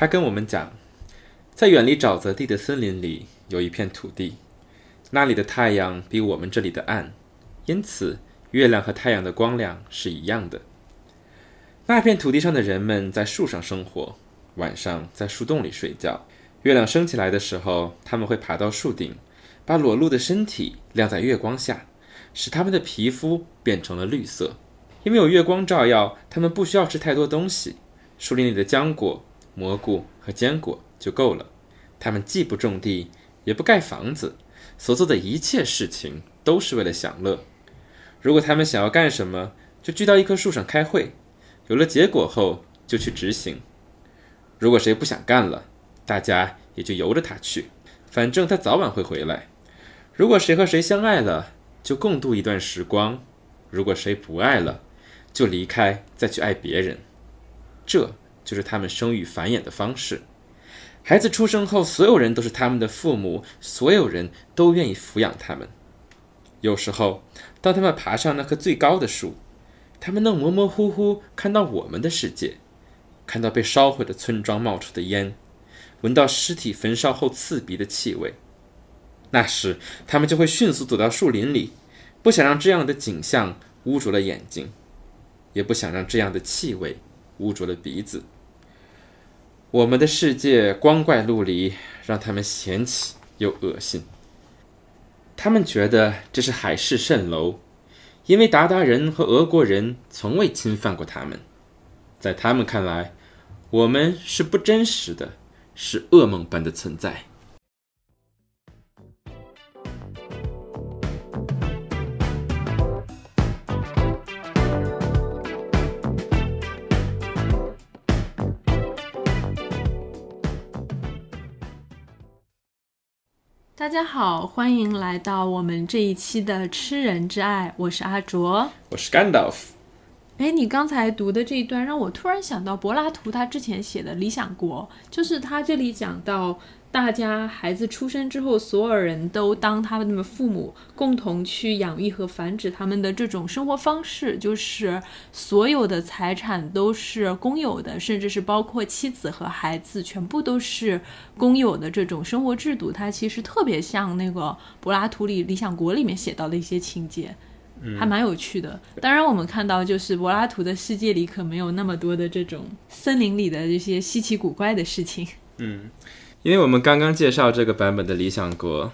他跟我们讲，在远离沼泽地的森林里有一片土地，那里的太阳比我们这里的暗，因此月亮和太阳的光亮是一样的。那片土地上的人们在树上生活，晚上在树洞里睡觉。月亮升起来的时候，他们会爬到树顶，把裸露的身体晾在月光下，使他们的皮肤变成了绿色。因为有月光照耀，他们不需要吃太多东西，树林里的浆果、蘑菇和坚果就够了。他们既不种地，也不盖房子，所做的一切事情都是为了享乐。如果他们想要干什么，就聚到一棵树上开会。有了结果后，就去执行。如果谁不想干了，大家也就由着他去，反正他早晚会回来。如果谁和谁相爱了，就共度一段时光；如果谁不爱了，就离开，再去爱别人。这就是他们生育繁衍的方式。孩子出生后，所有人都是他们的父母，所有人都愿意抚养他们。有时候，当他们爬上那棵最高的树，他们能模模糊糊看到我们的世界，看到被烧毁的村庄冒出的烟，闻到尸体焚烧后刺鼻的气味。那时，他们就会迅速躲到树林里，不想让这样的景象污浊了眼睛，也不想让这样的气味污浊了鼻子。我们的世界光怪陆离，让他们嫌弃又恶心。他们觉得这是海市蜃楼。因为鞑靼人和俄国人从未侵犯过他们，在他们看来，我们是不真实的，是噩梦般的存在。大家好，欢迎来到我们这一期的《吃人之爱》，我是阿卓，我是甘道夫。哎，你刚才读的这一段让我突然想到柏拉图他之前写的《理想国》，就是他这里讲到。大家孩子出生之后，所有人都当他们的父母，共同去养育和繁殖他们的这种生活方式，就是所有的财产都是公有的，甚至是包括妻子和孩子，全部都是公有的这种生活制度。它其实特别像那个柏拉图里《理想国》里面写到的一些情节，还蛮有趣的。当然，我们看到就是柏拉图的世界里可没有那么多的这种森林里的这些稀奇古怪的事情。嗯。因为我们刚刚介绍这个版本的理想国，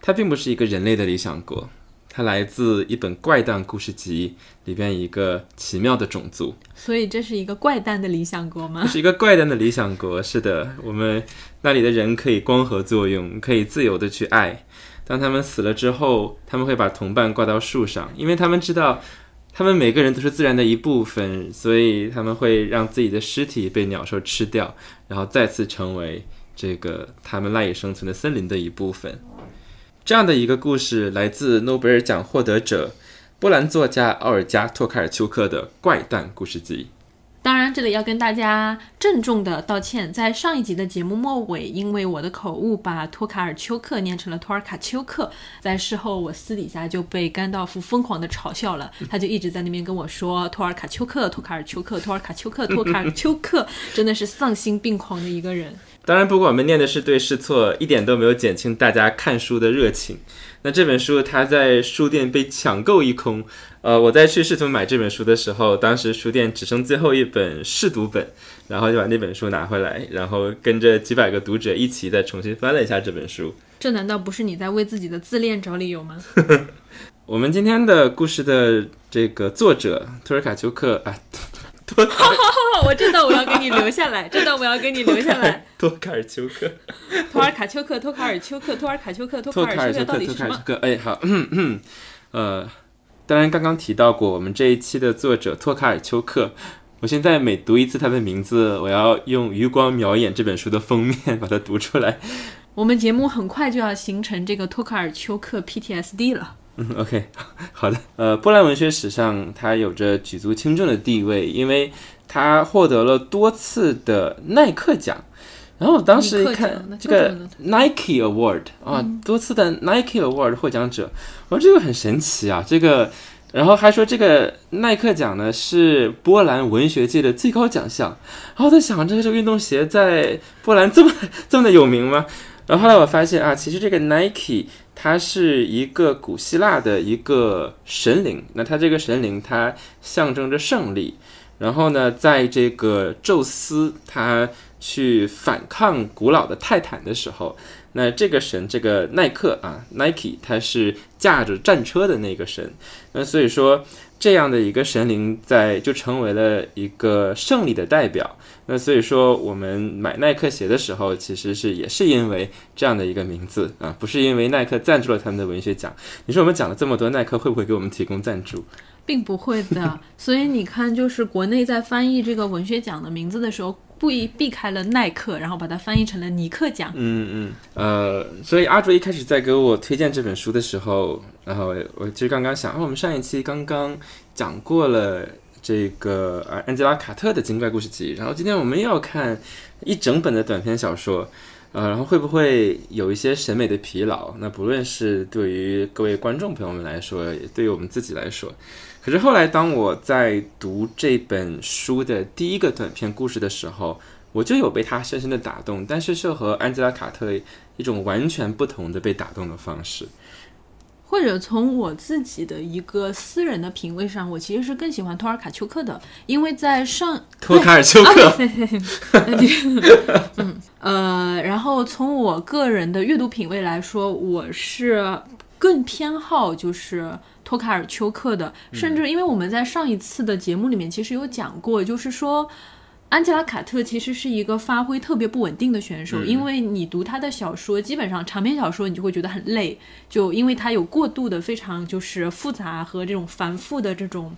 它并不是一个人类的理想国，它来自一本怪诞故事集里边一个奇妙的种族。所以这是一个怪诞的理想国吗？是一个怪诞的理想国。是的，我们那里的人可以光合作用，可以自由的去爱。当他们死了之后，他们会把同伴挂到树上，因为他们知道，他们每个人都是自然的一部分，所以他们会让自己的尸体被鸟兽吃掉，然后再次成为。这个他们赖以生存的森林的一部分，这样的一个故事来自诺贝尔奖获得者波兰作家奥尔加托卡尔丘克的怪诞故事集。当然，这里要跟大家郑重的道歉，在上一集的节目末尾，因为我的口误，把托卡尔丘克念成了托尔卡丘克。在事后，我私底下就被甘道夫疯狂的嘲笑了，他就一直在那边跟我说托尔卡丘克，托卡尔丘克，托尔卡丘克，托卡尔丘克，真的是丧心病狂的一个人。当然，不管我们念的是对是错，一点都没有减轻大家看书的热情。那这本书它在书店被抢购一空。呃，我在去试图买这本书的时候，当时书店只剩最后一本试读本，然后就把那本书拿回来，然后跟着几百个读者一起再重新翻了一下这本书。这难道不是你在为自己的自恋找理由吗？我们今天的故事的这个作者托尔卡丘克啊，托，我这段我要给你留下来，这段我要给你留下来。托卡尔丘克，托尔卡丘克，托卡尔丘克，托尔卡丘克，托卡尔丘克到底是什么？哎，好，呃。当然，刚刚提到过我们这一期的作者托卡尔丘克。我现在每读一次他的名字，我要用余光瞄一眼这本书的封面，把它读出来。我们节目很快就要形成这个托卡尔丘克 PTSD 了。嗯，OK，好的。呃，波兰文学史上他有着举足轻重的地位，因为他获得了多次的耐克奖。然后我当时一看这个 Nike Award 啊，多次的 Nike Award 获奖者，我说这个很神奇啊！这个然后还说这个耐克奖呢是波兰文学界的最高奖项。然后在想，这个这个运动鞋在波兰这么 这么的有名吗？然后后来我发现啊，其实这个 Nike 它是一个古希腊的一个神灵，那它这个神灵它象征着胜利。然后呢，在这个宙斯他去反抗古老的泰坦的时候，那这个神这个耐克啊，Nike 他是驾着战车的那个神。那所以说，这样的一个神灵在就成为了一个胜利的代表。那所以说，我们买耐克鞋的时候，其实是也是因为这样的一个名字啊，不是因为耐克赞助了他们的文学奖。你说我们讲了这么多，耐克会不会给我们提供赞助？并不会的，所以你看，就是国内在翻译这个文学奖的名字的时候，故意避开了耐克，然后把它翻译成了尼克奖。嗯嗯，呃，所以阿卓一开始在给我推荐这本书的时候，然后我其实刚刚想，啊，我们上一期刚刚讲过了这个呃安吉拉卡特的精怪故事集，然后今天我们又要看一整本的短篇小说。呃，然后会不会有一些审美的疲劳？那不论是对于各位观众朋友们来说，也对于我们自己来说。可是后来，当我在读这本书的第一个短篇故事的时候，我就有被它深深的打动，但是是和安吉拉·卡特一种完全不同的被打动的方式。或者从我自己的一个私人的品味上，我其实是更喜欢托尔卡丘克的，因为在上托卡尔丘克，嗯呃，然后从我个人的阅读品味来说，我是更偏好就是托卡尔丘克的，甚至因为我们在上一次的节目里面其实有讲过，就是说。安吉拉·卡特其实是一个发挥特别不稳定的选手，因为你读他的小说，基本上长篇小说你就会觉得很累，就因为他有过度的非常就是复杂和这种繁复的这种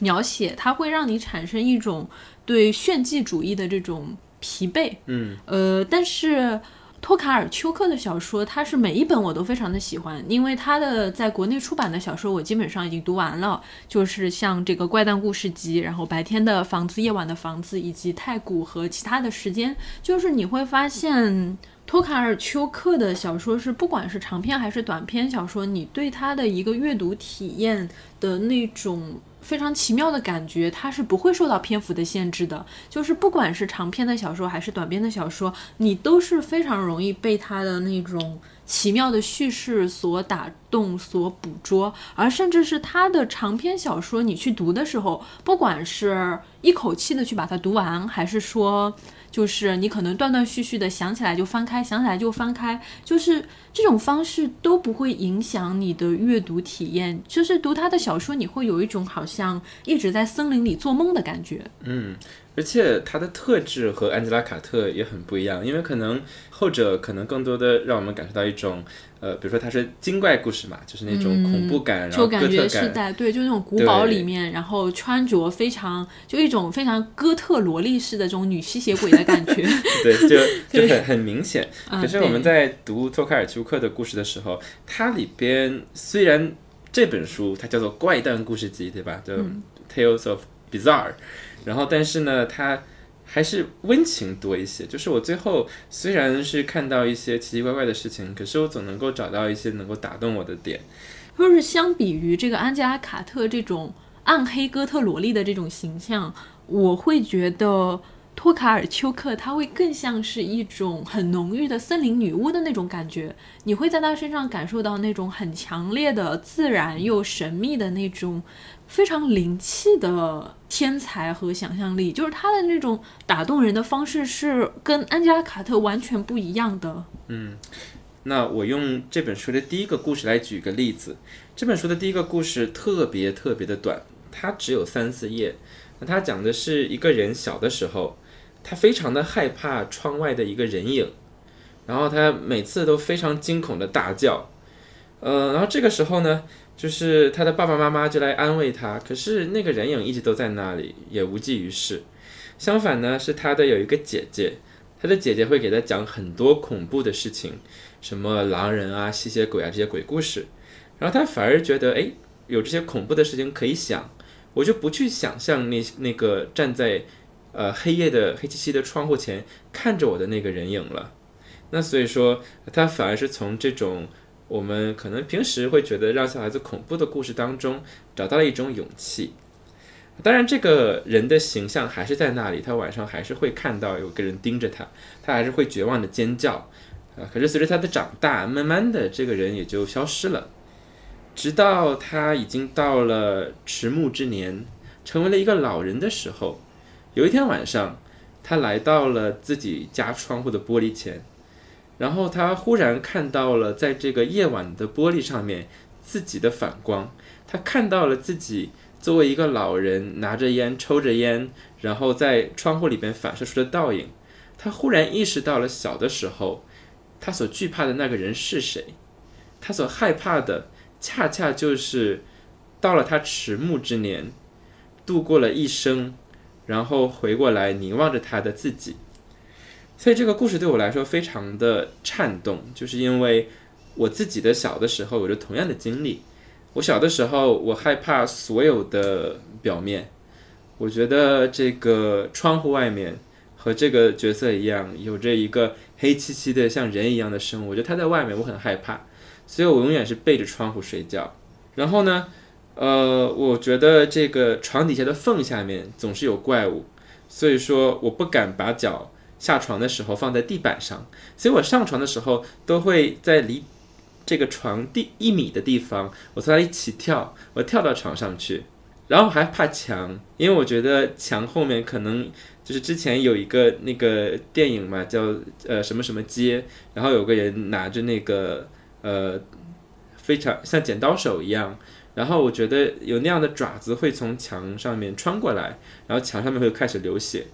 描写，它会让你产生一种对炫技主义的这种疲惫。嗯，呃，但是。托卡尔丘克的小说，他是每一本我都非常的喜欢，因为他的在国内出版的小说我基本上已经读完了，就是像这个《怪诞故事集》，然后《白天的房子》《夜晚的房子》，以及《太古》和其他的时间，就是你会发现托卡尔丘克的小说是不管是长篇还是短篇小说，你对他的一个阅读体验的那种。非常奇妙的感觉，它是不会受到篇幅的限制的。就是不管是长篇的小说还是短篇的小说，你都是非常容易被它的那种奇妙的叙事所打动、所捕捉。而甚至是它的长篇小说，你去读的时候，不管是一口气的去把它读完，还是说。就是你可能断断续续的想起来就翻开，想起来就翻开，就是这种方式都不会影响你的阅读体验。就是读他的小说，你会有一种好像一直在森林里做梦的感觉。嗯。而且他的特质和安吉拉·卡特也很不一样，因为可能后者可能更多的让我们感受到一种，呃，比如说它是精怪故事嘛，就是那种恐怖感，然后感觉是在对，就那种古堡里面，然后穿着非常就一种非常哥特萝莉式的这种女吸血鬼的感觉。对，就 就很很明显。可是我们在读托卡尔丘克的故事的时候，它里边虽然这本书它叫做怪诞故事集，对吧？就 Tales of Bizarre。然后，但是呢，它还是温情多一些。就是我最后虽然是看到一些奇奇怪怪的事情，可是我总能够找到一些能够打动我的点。就是相比于这个安吉拉·卡特这种暗黑哥特萝莉的这种形象，我会觉得托卡尔丘克他会更像是一种很浓郁的森林女巫的那种感觉。你会在他身上感受到那种很强烈的自然又神秘的那种。非常灵气的天才和想象力，就是他的那种打动人的方式是跟安吉拉·卡特完全不一样的。嗯，那我用这本书的第一个故事来举个例子。这本书的第一个故事特别特别的短，它只有三四页。那它讲的是一个人小的时候，他非常的害怕窗外的一个人影，然后他每次都非常惊恐的大叫。呃，然后这个时候呢？就是他的爸爸妈妈就来安慰他，可是那个人影一直都在那里，也无济于事。相反呢，是他的有一个姐姐，他的姐姐会给他讲很多恐怖的事情，什么狼人啊、吸血鬼啊这些鬼故事。然后他反而觉得，哎，有这些恐怖的事情可以想，我就不去想象那那个站在呃黑夜的黑漆漆的窗户前看着我的那个人影了。那所以说，他反而是从这种。我们可能平时会觉得让小孩子恐怖的故事当中找到了一种勇气。当然，这个人的形象还是在那里，他晚上还是会看到有个人盯着他，他还是会绝望的尖叫。啊，可是随着他的长大，慢慢的这个人也就消失了，直到他已经到了迟暮之年，成为了一个老人的时候，有一天晚上，他来到了自己家窗户的玻璃前，然后他忽然看到了在这个夜晚的玻璃上面自己的反光，他看到了自己。作为一个老人，拿着烟，抽着烟，然后在窗户里边反射出的倒影，他忽然意识到了小的时候，他所惧怕的那个人是谁，他所害怕的，恰恰就是到了他迟暮之年，度过了一生，然后回过来凝望着他的自己。所以这个故事对我来说非常的颤动，就是因为我自己的小的时候有着同样的经历。我小的时候，我害怕所有的表面。我觉得这个窗户外面和这个角色一样，有着一个黑漆漆的像人一样的生物。我觉得他在外面，我很害怕，所以我永远是背着窗户睡觉。然后呢，呃，我觉得这个床底下的缝下面总是有怪物，所以说我不敢把脚下床的时候放在地板上，所以我上床的时候都会在离。这个床第一米的地方，我从那里起跳，我跳到床上去，然后还怕墙，因为我觉得墙后面可能就是之前有一个那个电影嘛，叫呃什么什么街，然后有个人拿着那个呃非常像剪刀手一样，然后我觉得有那样的爪子会从墙上面穿过来，然后墙上面会开始流血，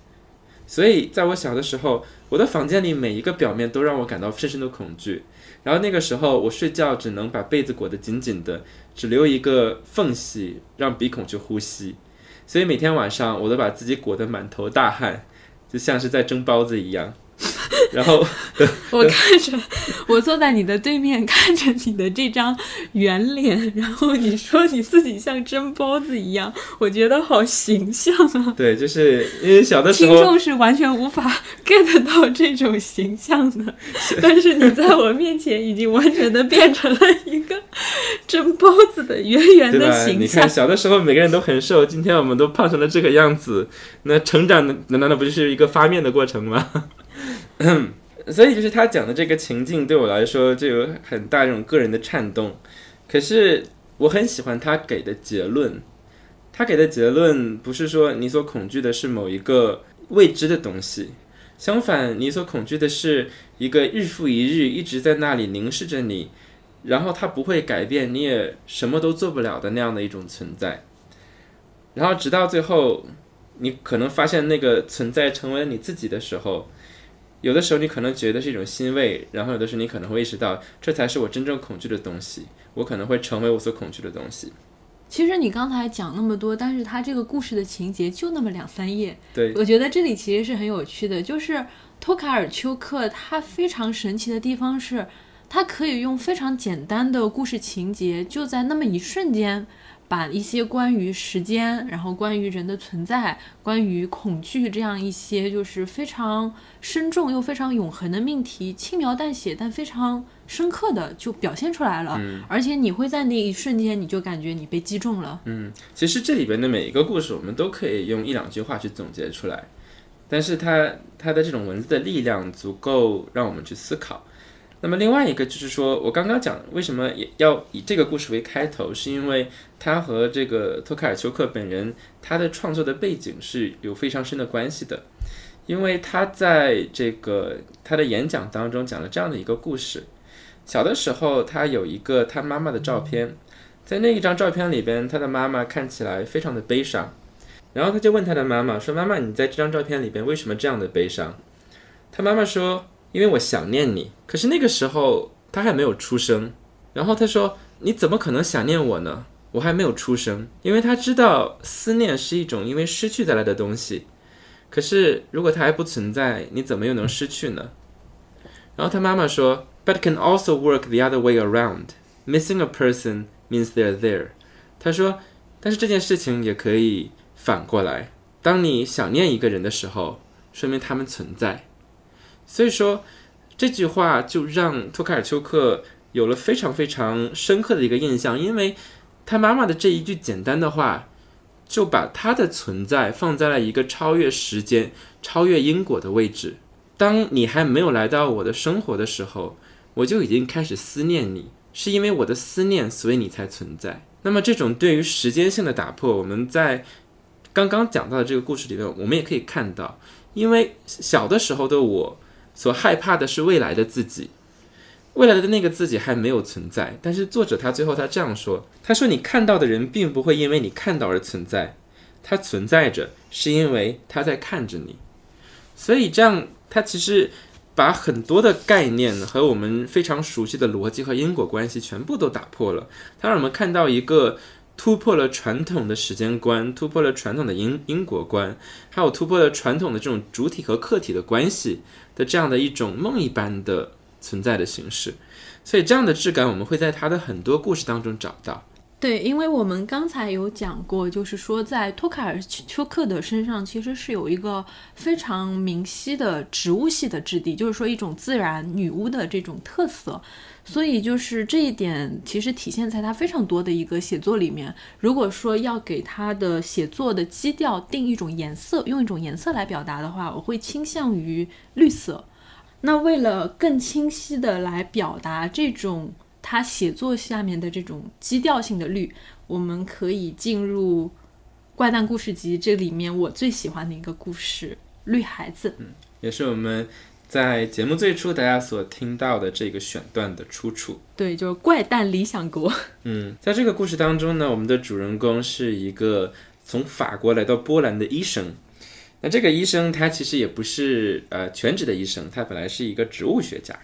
所以在我小的时候，我的房间里每一个表面都让我感到深深的恐惧。然后那个时候，我睡觉只能把被子裹得紧紧的，只留一个缝隙让鼻孔去呼吸，所以每天晚上我都把自己裹得满头大汗，就像是在蒸包子一样。然后 我看着，我坐在你的对面，看着你的这张圆脸，然后你说你自己像蒸包子一样，我觉得好形象啊。对，就是因为小的时候，听众是完全无法 get 到这种形象的，但是你在我面前已经完全的变成了一个蒸包子的圆圆的形象。你看，小的时候每个人都很瘦，今天我们都胖成了这个样子，那成长难道不就是一个发面的过程吗？所以就是他讲的这个情境对我来说就有很大这种个人的颤动，可是我很喜欢他给的结论。他给的结论不是说你所恐惧的是某一个未知的东西，相反，你所恐惧的是一个日复一日一直在那里凝视着你，然后它不会改变，你也什么都做不了的那样的一种存在。然后直到最后，你可能发现那个存在成为了你自己的时候。有的时候你可能觉得是一种欣慰，然后有的时候你可能会意识到，这才是我真正恐惧的东西。我可能会成为我所恐惧的东西。其实你刚才讲那么多，但是他这个故事的情节就那么两三页。对，我觉得这里其实是很有趣的，就是托卡尔丘克他非常神奇的地方是，他可以用非常简单的故事情节，就在那么一瞬间。把一些关于时间，然后关于人的存在，关于恐惧这样一些就是非常深重又非常永恒的命题，轻描淡写但非常深刻的就表现出来了。嗯，而且你会在那一瞬间，你就感觉你被击中了。嗯，其实这里边的每一个故事，我们都可以用一两句话去总结出来，但是它它的这种文字的力量足够让我们去思考。那么另外一个就是说，我刚刚讲为什么也要以这个故事为开头，是因为他和这个托卡尔丘克本人他的创作的背景是有非常深的关系的，因为他在这个他的演讲当中讲了这样的一个故事：小的时候，他有一个他妈妈的照片，在那一张照片里边，他的妈妈看起来非常的悲伤，然后他就问他的妈妈说：“妈妈，你在这张照片里边为什么这样的悲伤？”他妈妈说。因为我想念你，可是那个时候他还没有出生。然后他说：“你怎么可能想念我呢？我还没有出生。”因为他知道思念是一种因为失去带来的东西。可是如果他还不存在，你怎么又能失去呢？然后他妈妈说：“But can also work the other way around. Missing a person means they're there。”他说：“但是这件事情也可以反过来。当你想念一个人的时候，说明他们存在。”所以说，这句话就让托卡尔丘克有了非常非常深刻的一个印象，因为他妈妈的这一句简单的话，就把他的存在放在了一个超越时间、超越因果的位置。当你还没有来到我的生活的时候，我就已经开始思念你，是因为我的思念，所以你才存在。那么这种对于时间性的打破，我们在刚刚讲到的这个故事里面，我们也可以看到，因为小的时候的我所害怕的是未来的自己，未来的那个自己还没有存在。但是作者他最后他这样说，他说你看到的人并不会因为你看到而存在，他存在着是因为他在看着你。所以这样，他其实把很多的概念和我们非常熟悉的逻辑和因果关系全部都打破了。他让我们看到一个突破了传统的时间观，突破了传统的因因果观，还有突破了传统的这种主体和客体的关系的这样的一种梦一般的存在的形式。所以这样的质感，我们会在他的很多故事当中找到。对，因为我们刚才有讲过，就是说在托卡尔丘克的身上其实是有一个非常明晰的植物系的质地，就是说一种自然女巫的这种特色。所以就是这一点其实体现在他非常多的一个写作里面。如果说要给他的写作的基调定一种颜色，用一种颜色来表达的话，我会倾向于绿色。那为了更清晰的来表达这种。他写作下面的这种基调性的绿，我们可以进入《怪诞故事集》这里面我最喜欢的一个故事《绿孩子》。嗯，也是我们在节目最初大家所听到的这个选段的出处。对，就是《怪诞理想国》。嗯，在这个故事当中呢，我们的主人公是一个从法国来到波兰的医生。那这个医生他其实也不是呃全职的医生，他本来是一个植物学家。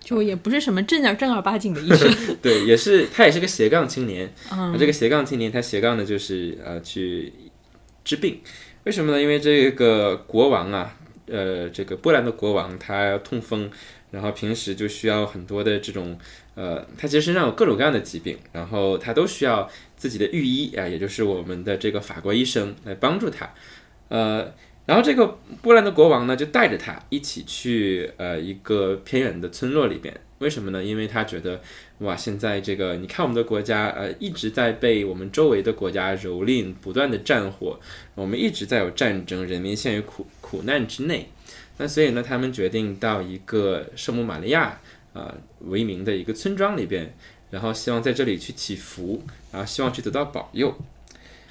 就也不是什么正儿正儿八经的医生，对，也是他也是个斜杠青年。嗯，这个斜杠青年他斜杠的就是呃去治病，为什么呢？因为这个国王啊，呃，这个波兰的国王他痛风，然后平时就需要很多的这种呃，他其实身上有各种各样的疾病，然后他都需要自己的御医啊，也就是我们的这个法国医生来帮助他，呃。然后这个波兰的国王呢，就带着他一起去呃一个偏远的村落里边。为什么呢？因为他觉得，哇，现在这个你看我们的国家呃一直在被我们周围的国家蹂躏，不断的战火，我们一直在有战争，人民陷于苦苦难之内。那所以呢，他们决定到一个圣母玛利亚啊为名的一个村庄里边，然后希望在这里去祈福，然后希望去得到保佑。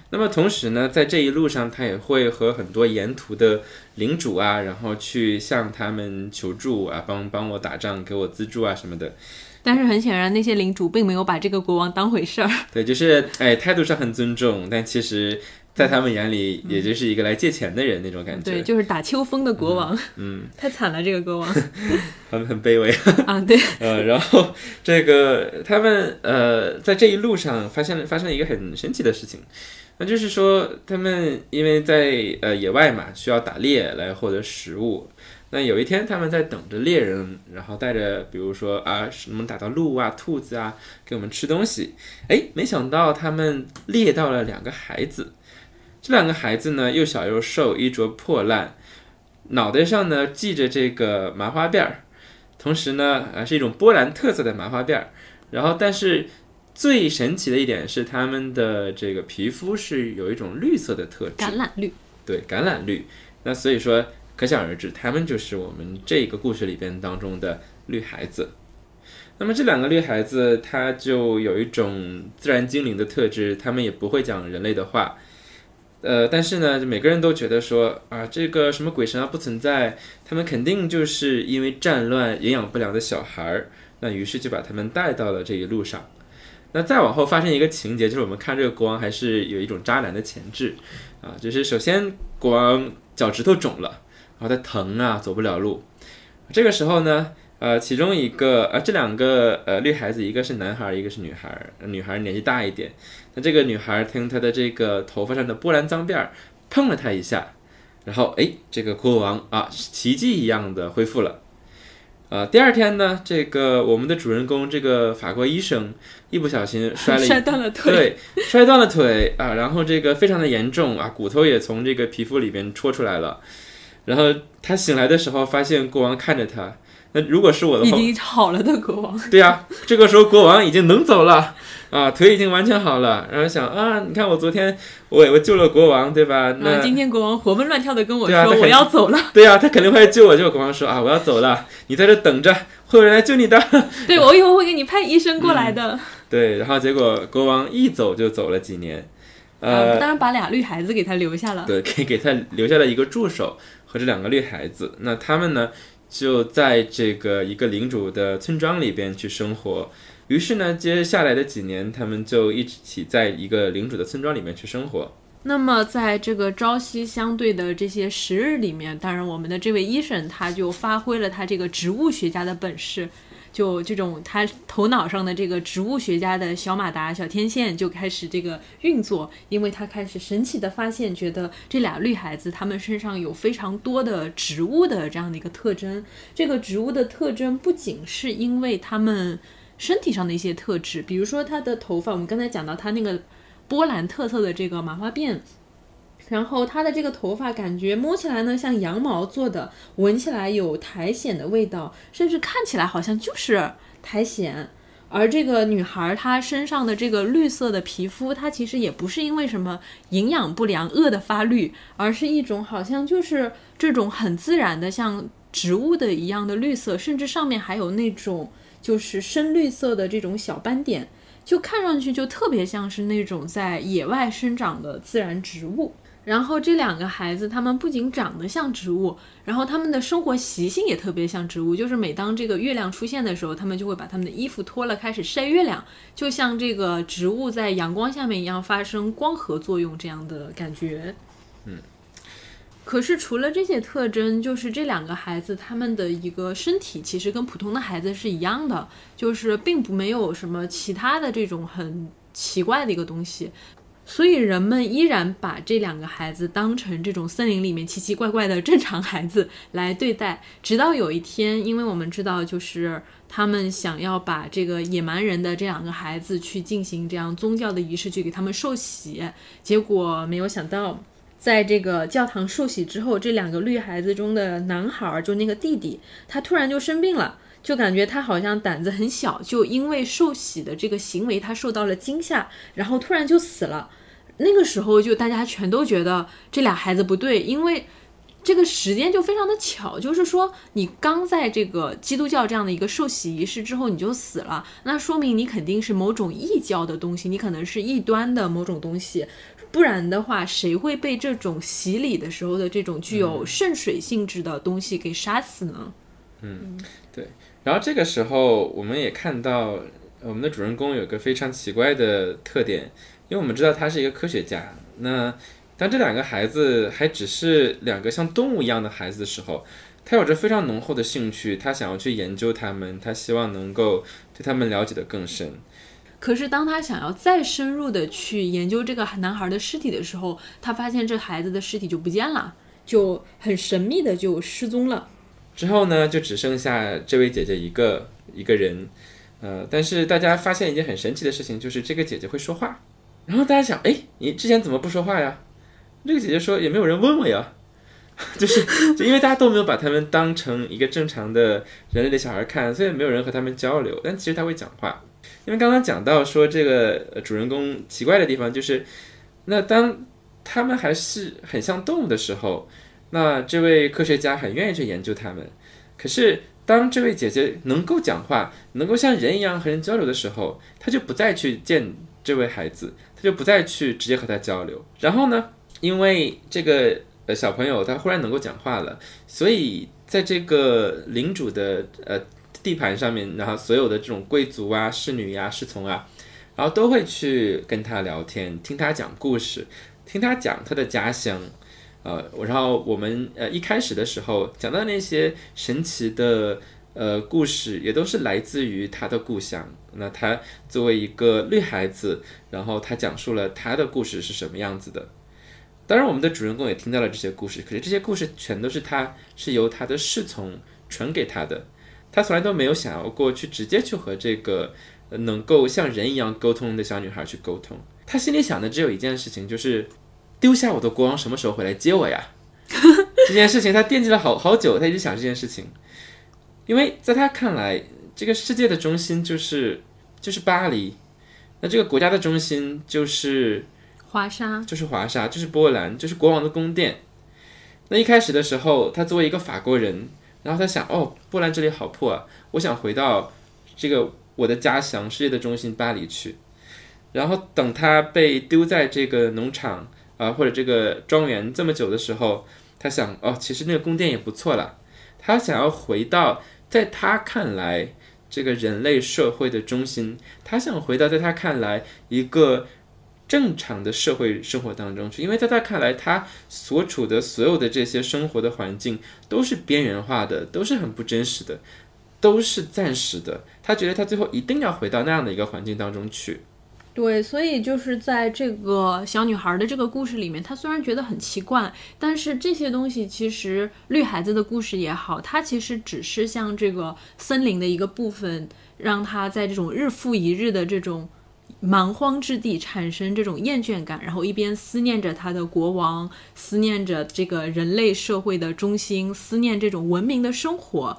那么同时呢，在这一路上，他也会和很多沿途的领主啊，然后去向他们求助啊，帮帮我打仗，给我资助啊什么的。但是很显然，那些领主并没有把这个国王当回事儿。对，就是哎，态度上很尊重，但其实，在他们眼里，也就是一个来借钱的人那种感觉。对，就是打秋风的国王。嗯，太惨了，这个国王。他们很卑微啊，对。呃，然后这个他们呃，在这一路上发现了发生了一个很神奇的事情。那就是说，他们因为在呃野外嘛，需要打猎来获得食物。那有一天，他们在等着猎人，然后带着比如说啊，能打到鹿啊、兔子啊，给我们吃东西。哎，没想到他们猎到了两个孩子。这两个孩子呢，又小又瘦，衣着破烂，脑袋上呢系着这个麻花辫儿，同时呢，啊是一种波兰特色的麻花辫儿。然后，但是。最神奇的一点是，他们的这个皮肤是有一种绿色的特质，橄榄绿。对，橄榄绿。那所以说，可想而知，他们就是我们这个故事里边当中的绿孩子。那么这两个绿孩子，他就有一种自然精灵的特质，他们也不会讲人类的话。呃，但是呢，每个人都觉得说啊，这个什么鬼神啊不存在，他们肯定就是因为战乱、营养不良的小孩儿。那于是就把他们带到了这一路上。那再往后发生一个情节，就是我们看这个国王还是有一种渣男的潜质，啊，就是首先国王脚趾头肿了，然后他疼啊，走不了路。这个时候呢，呃，其中一个呃，这两个呃绿孩子，一个是男孩，一个是女孩，女孩年纪大一点。那这个女孩她用她的这个头发上的波兰脏辫儿碰了他一下，然后哎，这个国王啊，奇迹一样的恢复了。呃，第二天呢，这个我们的主人公这个法国医生一不小心摔了，摔断了腿，对，摔断了腿啊，然后这个非常的严重啊，骨头也从这个皮肤里边戳出来了。然后他醒来的时候，发现国王看着他，那如果是我的话已，经好了的国王，对呀、这个时候国王已经能走了啊，腿已经完全好了，然后想啊，你看我昨天我我救了国王，对吧？那后今天国王活蹦乱跳的跟我说我要走了，对呀、他肯定会救我。结果国王说啊，我要走了，你在这等着，会有人来救你的。对我以后会给你派医生过来的。对，然后结果国王一走就走了几年，呃，当然把俩绿孩子给他留下了。对，给给他留下了一个助手和这两个绿孩子。那他们呢，就在这个一个领主的村庄里边去生活。于是呢，接下来的几年，他们就一起在一个领主的村庄里面去生活。那么，在这个朝夕相对的这些时日里面，当然我们的这位医生他就发挥了他这个植物学家的本事，就这种他头脑上的这个植物学家的小马达、小天线就开始这个运作，因为他开始神奇的发现，觉得这俩绿孩子他们身上有非常多的植物的这样的一个特征。这个植物的特征不仅是因为他们身体上的一些特质，比如说他的头发，我们刚才讲到他那个波兰特色的这个麻花辫。然后它的这个头发感觉摸起来呢像羊毛做的，闻起来有苔藓的味道，甚至看起来好像就是苔藓。而这个女孩她身上的这个绿色的皮肤，它其实也不是因为什么营养不良饿的发绿，而是一种好像就是这种很自然的像植物的一样的绿色，甚至上面还有那种就是深绿色的这种小斑点，就看上去就特别像是那种在野外生长的自然植物。然后这两个孩子，他们不仅长得像植物，然后他们的生活习性也特别像植物。就是每当这个月亮出现的时候，他们就会把他们的衣服脱了，开始晒月亮，就像这个植物在阳光下面一样发生光合作用这样的感觉。嗯。可是除了这些特征，就是这两个孩子他们的一个身体其实跟普通的孩子是一样的，就是并不没有什么其他的这种很奇怪的一个东西。所以人们依然把这两个孩子当成这种森林里面奇奇怪怪的正常孩子来对待，直到有一天，因为我们知道，就是他们想要把这个野蛮人的这两个孩子去进行这样宗教的仪式，去给他们受洗，结果没有想到，在这个教堂受洗之后，这两个绿孩子中的男孩，就那个弟弟，他突然就生病了。就感觉他好像胆子很小，就因为受洗的这个行为，他受到了惊吓，然后突然就死了。那个时候，就大家全都觉得这俩孩子不对，因为这个时间就非常的巧，就是说你刚在这个基督教这样的一个受洗仪式之后你就死了，那说明你肯定是某种异教的东西，你可能是异端的某种东西。不然的话，谁会被这种洗礼的时候的这种具有圣水性质的东西给杀死呢？嗯，对。然后这个时候，我们也看到我们的主人公有个非常奇怪的特点，因为我们知道他是一个科学家。那当这两个孩子还只是两个像动物一样的孩子的时候，他有着非常浓厚的兴趣，他想要去研究他们，他希望能够对他们了解的更深。可是当他想要再深入的去研究这个男孩的尸体的时候，他发现这孩子的尸体就不见了，就很神秘的就失踪了。之后呢，就只剩下这位姐姐一个一个人，呃，但是大家发现一件很神奇的事情，就是这个姐姐会说话。然后大家想，哎，你之前怎么不说话呀？这个姐姐说，也没有人问我呀，就是就因为大家都没有把他们当成一个正常的人类的小孩看，所以没有人和他们交流。但其实他会讲话，因为刚刚讲到说这个主人公奇怪的地方，就是那当他们还是很像动物的时候。那这位科学家很愿意去研究他们，可是当这位姐姐能够讲话，能够像人一样和人交流的时候，她就不再去见这位孩子，她就不再去直接和他交流。然后呢，因为这个呃小朋友他忽然能够讲话了，所以在这个领主的呃地盘上面，然后所有的这种贵族啊、侍女呀、侍从啊，然后都会去跟他聊天，听他讲故事，听他讲他的家乡。呃，然后我们呃一开始的时候讲到那些神奇的呃故事，也都是来自于他的故乡。那他作为一个绿孩子，然后他讲述了他的故事是什么样子的。当然，我们的主人公也听到了这些故事，可是这些故事全都是他是由他的侍从传给他的，他从来都没有想要过去直接去和这个能够像人一样沟通的小女孩去沟通。他心里想的只有一件事情，就是。丢下我的国王什么时候回来接我呀？这件事情他惦记了好好久，他一直想这件事情。因为在他看来，这个世界的中心就是就是巴黎，那这个国家的中心就是华沙，就是华沙，就是波兰，就是国王的宫殿。那一开始的时候，他作为一个法国人，然后他想，哦，波兰这里好破啊，我想回到这个我的家乡，世界的中心巴黎去。然后等他被丢在这个农场啊、或者这个庄园这么久的时候，他想，哦，其实那个宫殿也不错啦。他想要回到在他看来这个人类社会的中心，他想回到在他看来一个正常的社会生活当中去，因为在他看来，他所处的所有的这些生活的环境都是边缘化的，都是很不真实的，都是暂时的。他觉得他最后一定要回到那样的一个环境当中去。对，所以就是在这个小女孩的这个故事里面，她虽然觉得很奇怪，但是这些东西其实绿孩子的故事也好，它其实只是像这个森林的一个部分，让她在这种日复一日的这种蛮荒之地产生这种厌倦感，然后一边思念着他的国王，思念着这个人类社会的中心，思念这种文明的生活。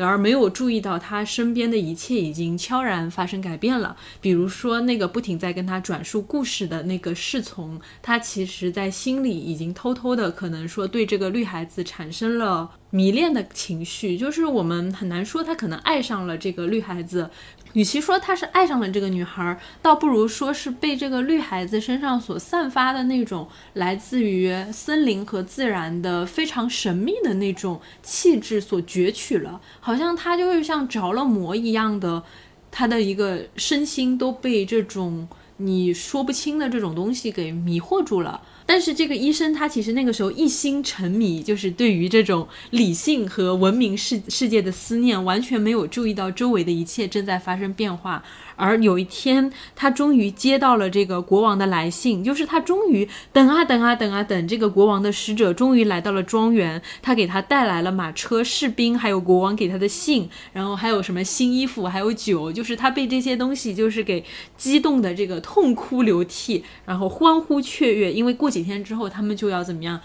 然而没有注意到他身边的一切已经悄然发生改变了。比如说，那个不停在跟他转述故事的那个侍从，他其实在心里已经偷偷的可能说对这个绿孩子产生了迷恋的情绪。就是我们很难说他可能爱上了这个绿孩子，与其说他是爱上了这个女孩，倒不如说是被这个绿孩子身上所散发的那种来自于森林和自然的非常神秘的那种气质所攫取了。好像他就是像着了魔一样的，他的一个身心都被这种你说不清的这种东西给迷惑住了。但是这个医生他其实那个时候一心沉迷，就是对于这种理性和文明世世界的思念，完全没有注意到周围的一切正在发生变化。而有一天，他终于接到了这个国王的来信，就是他终于等啊等啊等啊等，这个国王的使者终于来到了庄园，他给他带来了马车、士兵，还有国王给他的信，然后还有什么新衣服，还有酒，就是他被这些东西就是给激动的这个痛哭流涕，然后欢呼雀跃，因为过几天之后他们就要怎么样？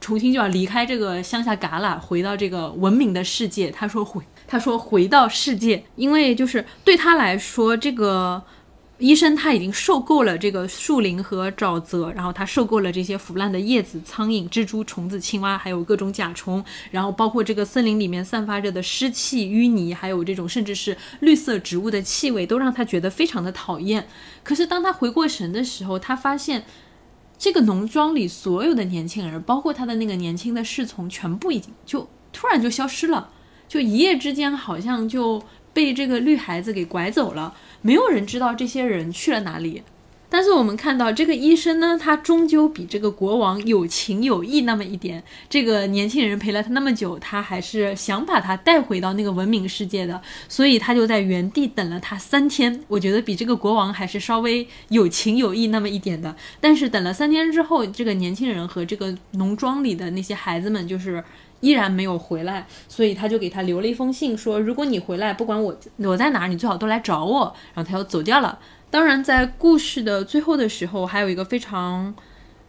重新就要离开这个乡下旮旯，回到这个文明的世界。他说回，他说回到世界，因为就是对他来说，这个医生他已经受够了这个树林和沼泽，然后他受够了这些腐烂的叶子、苍蝇、蜘蛛、虫子、青蛙，还有各种甲虫，然后包括这个森林里面散发着的湿气、淤泥，还有这种甚至是绿色植物的气味，都让他觉得非常的讨厌。可是当他回过神的时候，他发现。这个农庄里所有的年轻人，包括他的那个年轻的侍从，全部已经就突然就消失了，就一夜之间好像就被这个绿孩子给拐走了，没有人知道这些人去了哪里。但是我们看到这个医生呢，他终究比这个国王有情有义那么一点。这个年轻人陪了他那么久，他还是想把他带回到那个文明世界的，所以他就在原地等了他三天。我觉得比这个国王还是稍微有情有义那么一点的。但是等了三天之后，这个年轻人和这个农庄里的那些孩子们就是依然没有回来，所以他就给他留了一封信，说如果你回来，不管我我在哪儿，你最好都来找我。然后他又走掉了。当然，在故事的最后的时候，还有一个非常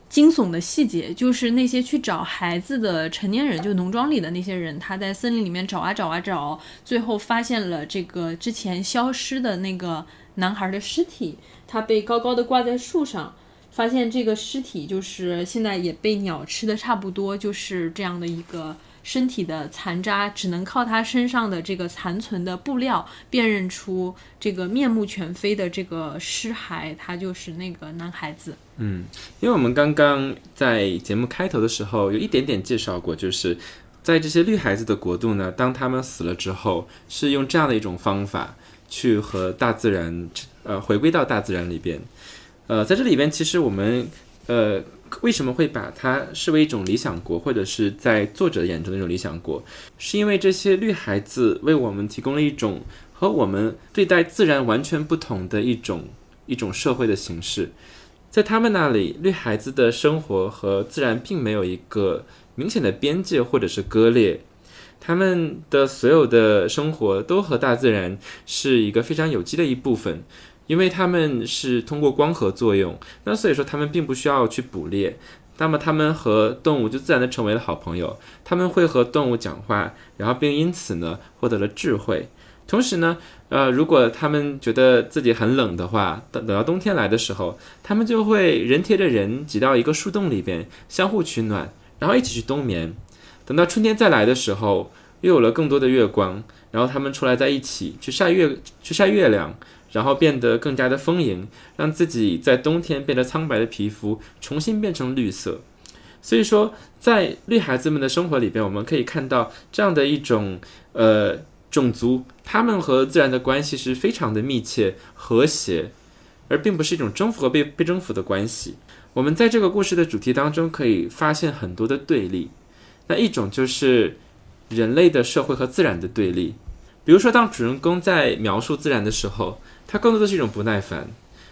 惊悚的细节，就是那些去找孩子的成年人，就农庄里的那些人，他在森林里面找啊找啊找，最后发现了这个之前消失的那个男孩的尸体，他被高高的挂在树上，发现这个尸体就是现在也被鸟吃的差不多，就是这样的一个。身体的残渣，只能靠他身上的这个残存的布料辨认出这个面目全非的这个尸骸，他就是那个男孩子。嗯，因为我们刚刚在节目开头的时候有一点点介绍过，就是在这些绿孩子的国度呢，当他们死了之后，是用这样的一种方法去和大自然，呃，回归到大自然里边。呃，在这里边，其实我们，呃。为什么会把它视为一种理想国，或者是在作者眼中的一种理想国？是因为这些绿孩子为我们提供了一种和我们对待自然完全不同的一种一种社会的形式。在他们那里，绿孩子的生活和自然并没有一个明显的边界或者是割裂，他们的所有的生活都和大自然是一个非常有机的一部分。因为他们是通过光合作用，那所以说他们并不需要去捕猎，那么他们和动物就自然的成为了好朋友。他们会和动物讲话，然后并因此呢获得了智慧。同时呢，呃，如果他们觉得自己很冷的话，等等到冬天来的时候，他们就会人贴着人挤到一个树洞里边，相互取暖，然后一起去冬眠。等到春天再来的时候，又有了更多的月光，然后他们出来在一起去晒月，去晒月亮。然后变得更加的丰盈，让自己在冬天变得苍白的皮肤重新变成绿色。所以说，在绿孩子们的生活里边，我们可以看到这样的一种呃种族，他们和自然的关系是非常的密切和谐，而并不是一种征服和被被征服的关系。我们在这个故事的主题当中可以发现很多的对立，那一种就是人类的社会和自然的对立。比如说，当主人公在描述自然的时候。他更多的是一种不耐烦。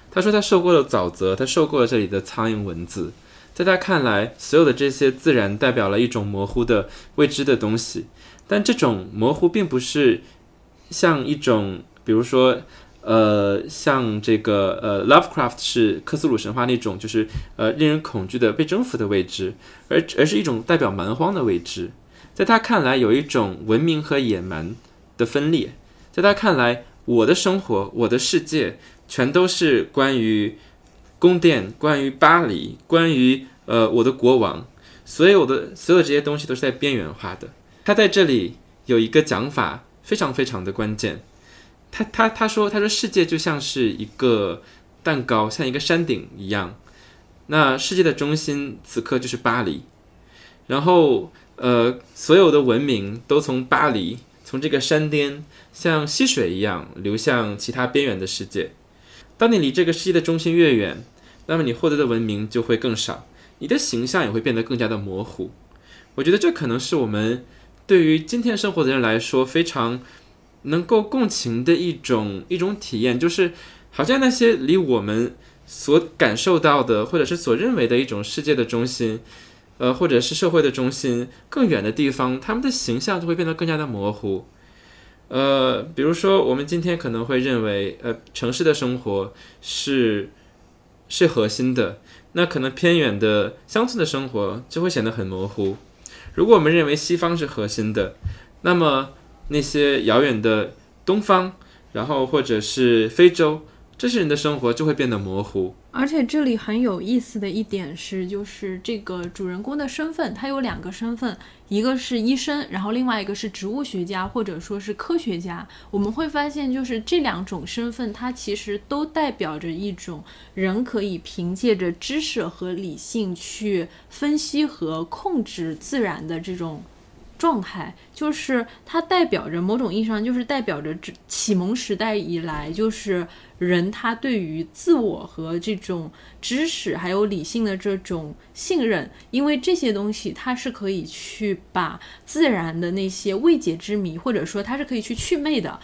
他说他受够了沼泽，他受够了这里的苍蝇蚊子。在他看来，所有的这些自然代表了一种模糊的未知的东西。但这种模糊并不是像一种，比如说，呃，像这个呃，Lovecraft 是克苏鲁神话那种，就是呃，令人恐惧的被征服的未知，而而是一种代表蛮荒的未知。在他看来，有一种文明和野蛮的分裂。在他看来。我的生活，我的世界，全都是关于宫殿，关于巴黎，关于呃我的国王，所有的所有这些东西都是在边缘化的。他在这里有一个讲法，非常非常的关键。他他他说他说世界就像是一个蛋糕，像一个山顶一样。那世界的中心此刻就是巴黎，然后呃所有的文明都从巴黎，从这个山巅。像溪水一样流向其他边缘的世界。当你离这个世界的中心越远，那么你获得的文明就会更少，你的形象也会变得更加的模糊。我觉得这可能是我们对于今天生活的人来说非常能够共情的一种一种体验，就是好像那些离我们所感受到的，或者是所认为的一种世界的中心，呃，或者是社会的中心更远的地方，他们的形象就会变得更加的模糊。呃，比如说，我们今天可能会认为，呃，城市的生活是是核心的，那可能偏远的乡村的生活就会显得很模糊。如果我们认为西方是核心的，那么那些遥远的东方，然后或者是非洲。这些人的生活就会变得模糊，而且这里很有意思的一点是，就是这个主人公的身份，他有两个身份，一个是医生，然后另外一个是植物学家或者说是科学家。我们会发现，就是这两种身份，它其实都代表着一种人可以凭借着知识和理性去分析和控制自然的这种。状态就是它代表着某种意义上，就是代表着这启蒙时代以来，就是人他对于自我和这种知识还有理性的这种信任，因为这些东西它是可以去把自然的那些未解之谜，或者说它是可以去祛魅的。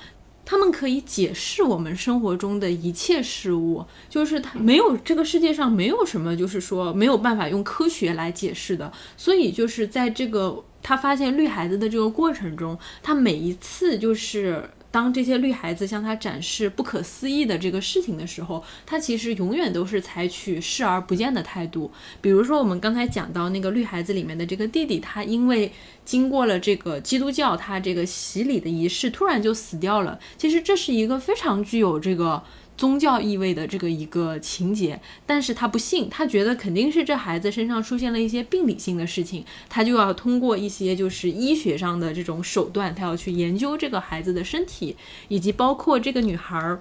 他们可以解释我们生活中的一切事物，就是它没有这个世界上没有什么，就是说没有办法用科学来解释的。所以就是在这个他发现绿孩子的这个过程中，他每一次就是。当这些绿孩子向他展示不可思议的这个事情的时候，他其实永远都是采取视而不见的态度。比如说，我们刚才讲到那个绿孩子里面的这个弟弟，他因为经过了这个基督教他这个洗礼的仪式，突然就死掉了。其实这是一个非常具有这个。宗教意味的这个一个情节，但是他不信，他觉得肯定是这孩子身上出现了一些病理性的事情，他就要通过一些就是医学上的这种手段，他要去研究这个孩子的身体，以及包括这个女孩儿，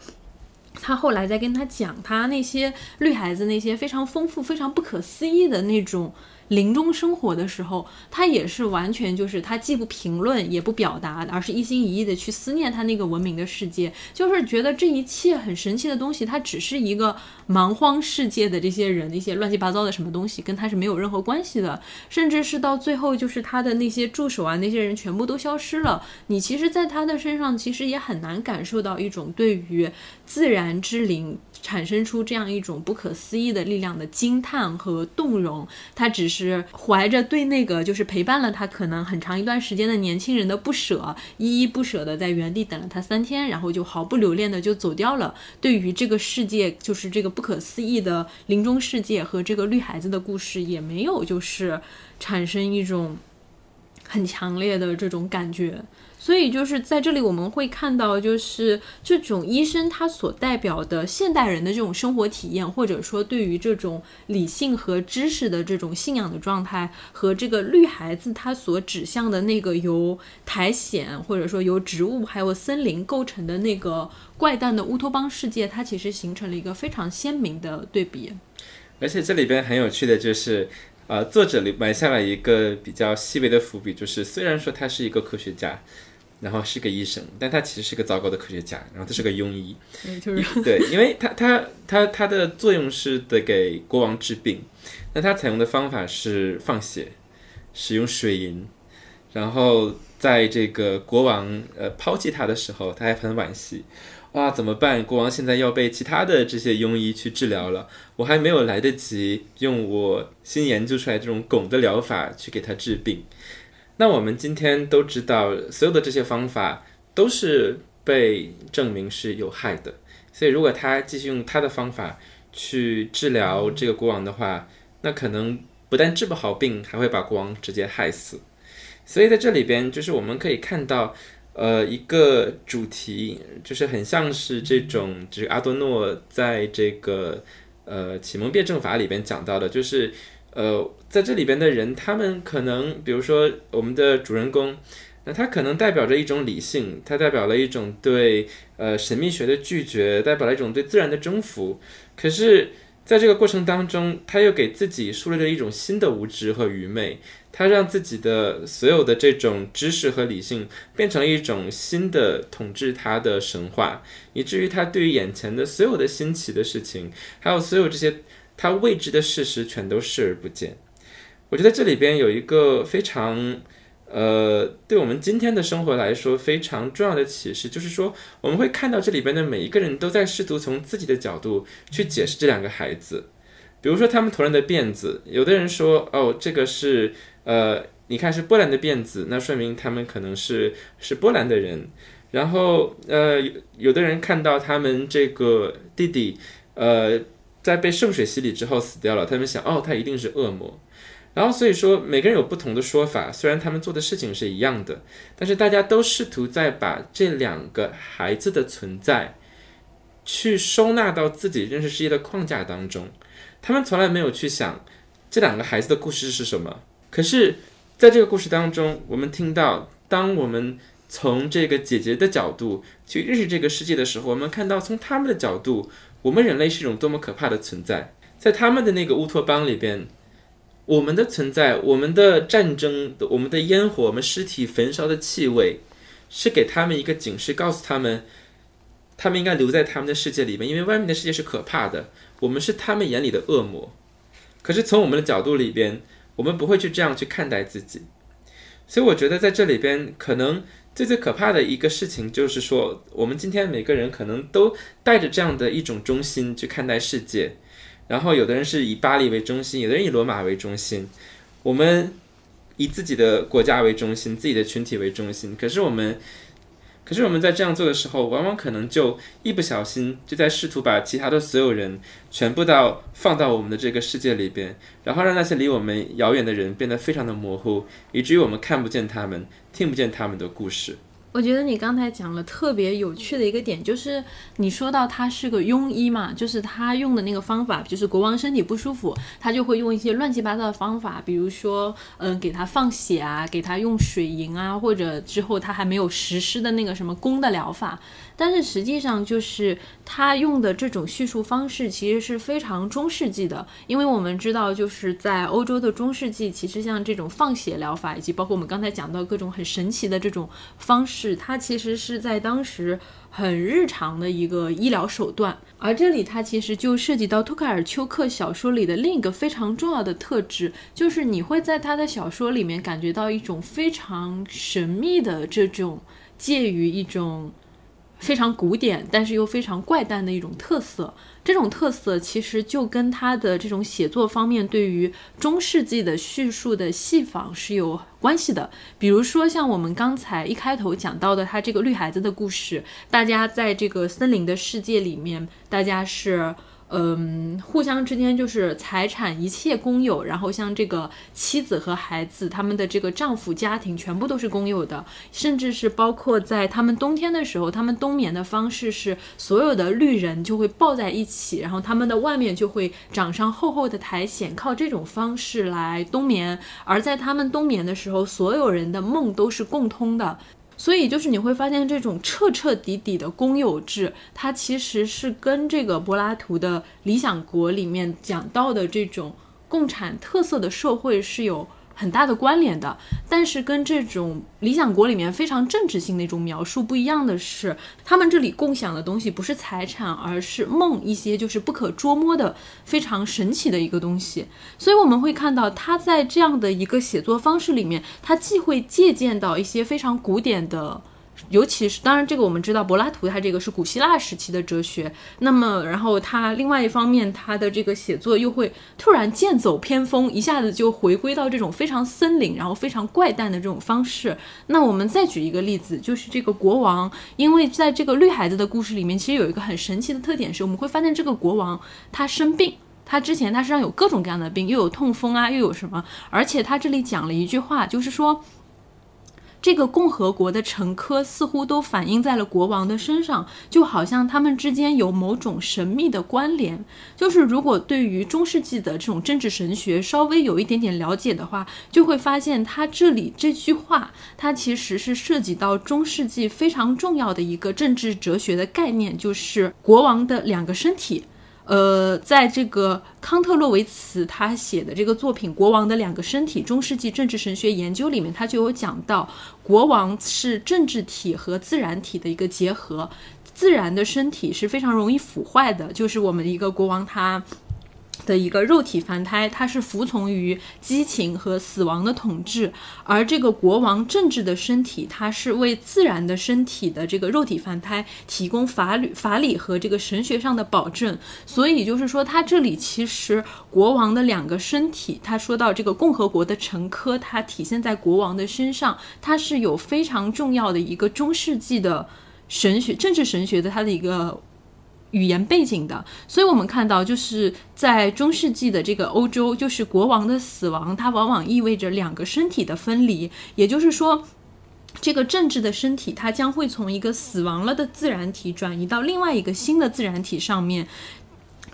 他后来在跟他讲他那些绿孩子那些非常丰富、非常不可思议的那种。临终生活的时候，他也是完全就是他既不评论也不表达，而是一心一意的去思念他那个文明的世界，就是觉得这一切很神奇的东西，它只是一个蛮荒世界的这些人的一些乱七八糟的什么东西，跟他是没有任何关系的，甚至是到最后就是他的那些助手啊，那些人全部都消失了，你其实，在他的身上其实也很难感受到一种对于自然之灵产生出这样一种不可思议的力量的惊叹和动容，他只是。怀着对那个就是陪伴了他可能很长一段时间的年轻人的不舍，依依不舍的在原地等了他三天，然后就毫不留恋的就走掉了。对于这个世界，就是这个不可思议的临终世界和这个绿孩子的故事，也没有就是产生一种很强烈的这种感觉。所以就是在这里，我们会看到，就是这种医生他所代表的现代人的这种生活体验，或者说对于这种理性和知识的这种信仰的状态，和这个绿孩子他所指向的那个由苔藓或者说由植物还有森林构成的那个怪诞的乌托邦世界，它其实形成了一个非常鲜明的对比。而且这里边很有趣的就是，呃，作者里埋下了一个比较细微的伏笔，就是虽然说他是一个科学家。然后是个医生，但他其实是个糟糕的科学家。然后他是个庸医，对，因为他他他他的作用是得给国王治病，那他采用的方法是放血，使用水银，然后在这个国王呃抛弃他的时候，他还很惋惜，哇，怎么办？国王现在要被其他的这些庸医去治疗了，我还没有来得及用我新研究出来这种汞的疗法去给他治病。那我们今天都知道，所有的这些方法都是被证明是有害的。所以，如果他继续用他的方法去治疗这个国王的话，那可能不但治不好病，还会把国王直接害死。所以，在这里边，就是我们可以看到，呃，一个主题，就是很像是这种，就是阿多诺在这个呃启蒙辩证法里边讲到的，就是。呃，在这里边的人，他们可能，比如说我们的主人公，那他可能代表着一种理性，他代表了一种对呃神秘学的拒绝，代表了一种对自然的征服。可是，在这个过程当中，他又给自己树立了一种新的无知和愚昧，他让自己的所有的这种知识和理性变成了一种新的统治他的神话，以至于他对于眼前的所有的新奇的事情，还有所有这些。他未知的事实全都视而不见。我觉得这里边有一个非常，呃，对我们今天的生活来说非常重要的启示，就是说我们会看到这里边的每一个人都在试图从自己的角度去解释这两个孩子。比如说他们头上的辫子，有的人说，哦，这个是，呃，你看是波兰的辫子，那说明他们可能是是波兰的人。然后，呃，有的人看到他们这个弟弟，呃。在被圣水洗礼之后死掉了，他们想，哦，他一定是恶魔。然后所以说，每个人有不同的说法，虽然他们做的事情是一样的，但是大家都试图在把这两个孩子的存在，去收纳到自己认识世界的框架当中。他们从来没有去想这两个孩子的故事是什么。可是，在这个故事当中，我们听到，当我们从这个姐姐的角度去认识这个世界的时候，我们看到从他们的角度。我们人类是一种多么可怕的存在，在他们的那个乌托邦里边，我们的存在，我们的战争，我们的烟火，我们尸体焚烧的气味，是给他们一个警示，告诉他们，他们应该留在他们的世界里面，因为外面的世界是可怕的，我们是他们眼里的恶魔。可是从我们的角度里边，我们不会去这样去看待自己，所以我觉得在这里边可能。最最可怕的一个事情就是说，我们今天每个人可能都带着这样的一种中心去看待世界，然后有的人是以巴黎为中心，有的人以罗马为中心，我们以自己的国家为中心，自己的群体为中心，可是我们。可是我们在这样做的时候，往往可能就一不小心就在试图把其他的所有人全部到放到我们的这个世界里边，然后让那些离我们遥远的人变得非常的模糊，以至于我们看不见他们，听不见他们的故事。我觉得你刚才讲了特别有趣的一个点，就是你说到他是个庸医嘛，就是他用的那个方法，就是国王身体不舒服，他就会用一些乱七八糟的方法，比如说，嗯，给他放血啊，给他用水银啊，或者之后他还没有实施的那个什么宫的疗法。但是实际上，就是他用的这种叙述方式其实是非常中世纪的，因为我们知道，就是在欧洲的中世纪，其实像这种放血疗法，以及包括我们刚才讲到各种很神奇的这种方式，它其实是在当时很日常的一个医疗手段。而这里它其实就涉及到托卡尔丘克小说里的另一个非常重要的特质，就是你会在他的小说里面感觉到一种非常神秘的这种介于一种。非常古典，但是又非常怪诞的一种特色。这种特色其实就跟他的这种写作方面对于中世纪的叙述的细访是有关系的。比如说，像我们刚才一开头讲到的，他这个绿孩子的故事，大家在这个森林的世界里面，大家是。嗯，互相之间就是财产一切公有，然后像这个妻子和孩子，他们的这个丈夫家庭全部都是公有的，甚至是包括在他们冬天的时候，他们冬眠的方式是所有的绿人就会抱在一起，然后他们的外面就会长上厚厚的苔藓，靠这种方式来冬眠。而在他们冬眠的时候，所有人的梦都是共通的。所以，就是你会发现，这种彻彻底底的公有制，它其实是跟这个柏拉图的《理想国》里面讲到的这种共产特色的社会是有。很大的关联的，但是跟这种理想国里面非常政治性的一种描述不一样的是，他们这里共享的东西不是财产，而是梦，一些就是不可捉摸的非常神奇的一个东西。所以我们会看到他在这样的一个写作方式里面，他既会借鉴到一些非常古典的。尤其是，当然，这个我们知道，柏拉图他这个是古希腊时期的哲学。那么，然后他另外一方面，他的这个写作又会突然剑走偏锋，一下子就回归到这种非常森林，然后非常怪诞的这种方式。那我们再举一个例子，就是这个国王，因为在这个绿孩子的故事里面，其实有一个很神奇的特点是，我们会发现这个国王他生病，他之前他身上有各种各样的病，又有痛风啊，又有什么，而且他这里讲了一句话，就是说。这个共和国的陈科似乎都反映在了国王的身上，就好像他们之间有某种神秘的关联。就是如果对于中世纪的这种政治神学稍微有一点点了解的话，就会发现他这里这句话，它其实是涉及到中世纪非常重要的一个政治哲学的概念，就是国王的两个身体。呃，在这个康特洛维茨他写的这个作品《国王的两个身体：中世纪政治神学研究》里面，他就有讲到，国王是政治体和自然体的一个结合。自然的身体是非常容易腐坏的，就是我们一个国王他。的一个肉体凡胎，他是服从于激情和死亡的统治，而这个国王政治的身体，他是为自然的身体的这个肉体凡胎提供法律、法理和这个神学上的保证。所以就是说，他这里其实国王的两个身体，他说到这个共和国的陈科，它体现在国王的身上，它是有非常重要的一个中世纪的神学、政治神学的它的一个。语言背景的，所以我们看到，就是在中世纪的这个欧洲，就是国王的死亡，它往往意味着两个身体的分离。也就是说，这个政治的身体，它将会从一个死亡了的自然体转移到另外一个新的自然体上面。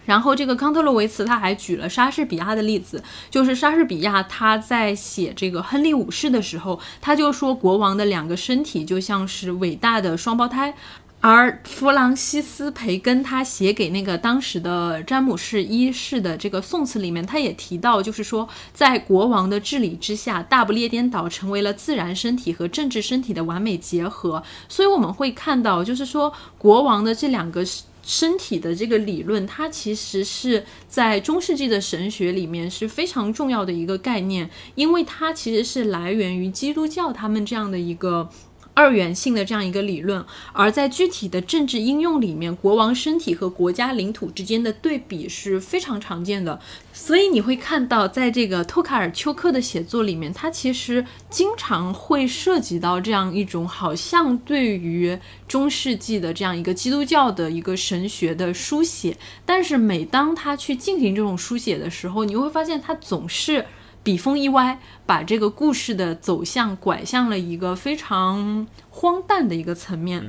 然后，这个康特洛维茨他还举了莎士比亚的例子，就是莎士比亚他在写这个亨利五世的时候，他就说国王的两个身体就像是伟大的双胞胎。而弗朗西斯·培根他写给那个当时的詹姆士一世的这个宋词里面，他也提到，就是说，在国王的治理之下，大不列颠岛成为了自然身体和政治身体的完美结合。所以我们会看到，就是说，国王的这两个身体的这个理论，它其实是在中世纪的神学里面是非常重要的一个概念，因为它其实是来源于基督教他们这样的一个。二元性的这样一个理论，而在具体的政治应用里面，国王身体和国家领土之间的对比是非常常见的。所以你会看到，在这个托卡尔丘克的写作里面，他其实经常会涉及到这样一种好像对于中世纪的这样一个基督教的一个神学的书写。但是每当他去进行这种书写的时候，你会发现他总是。笔锋一歪，把这个故事的走向拐向了一个非常荒诞的一个层面。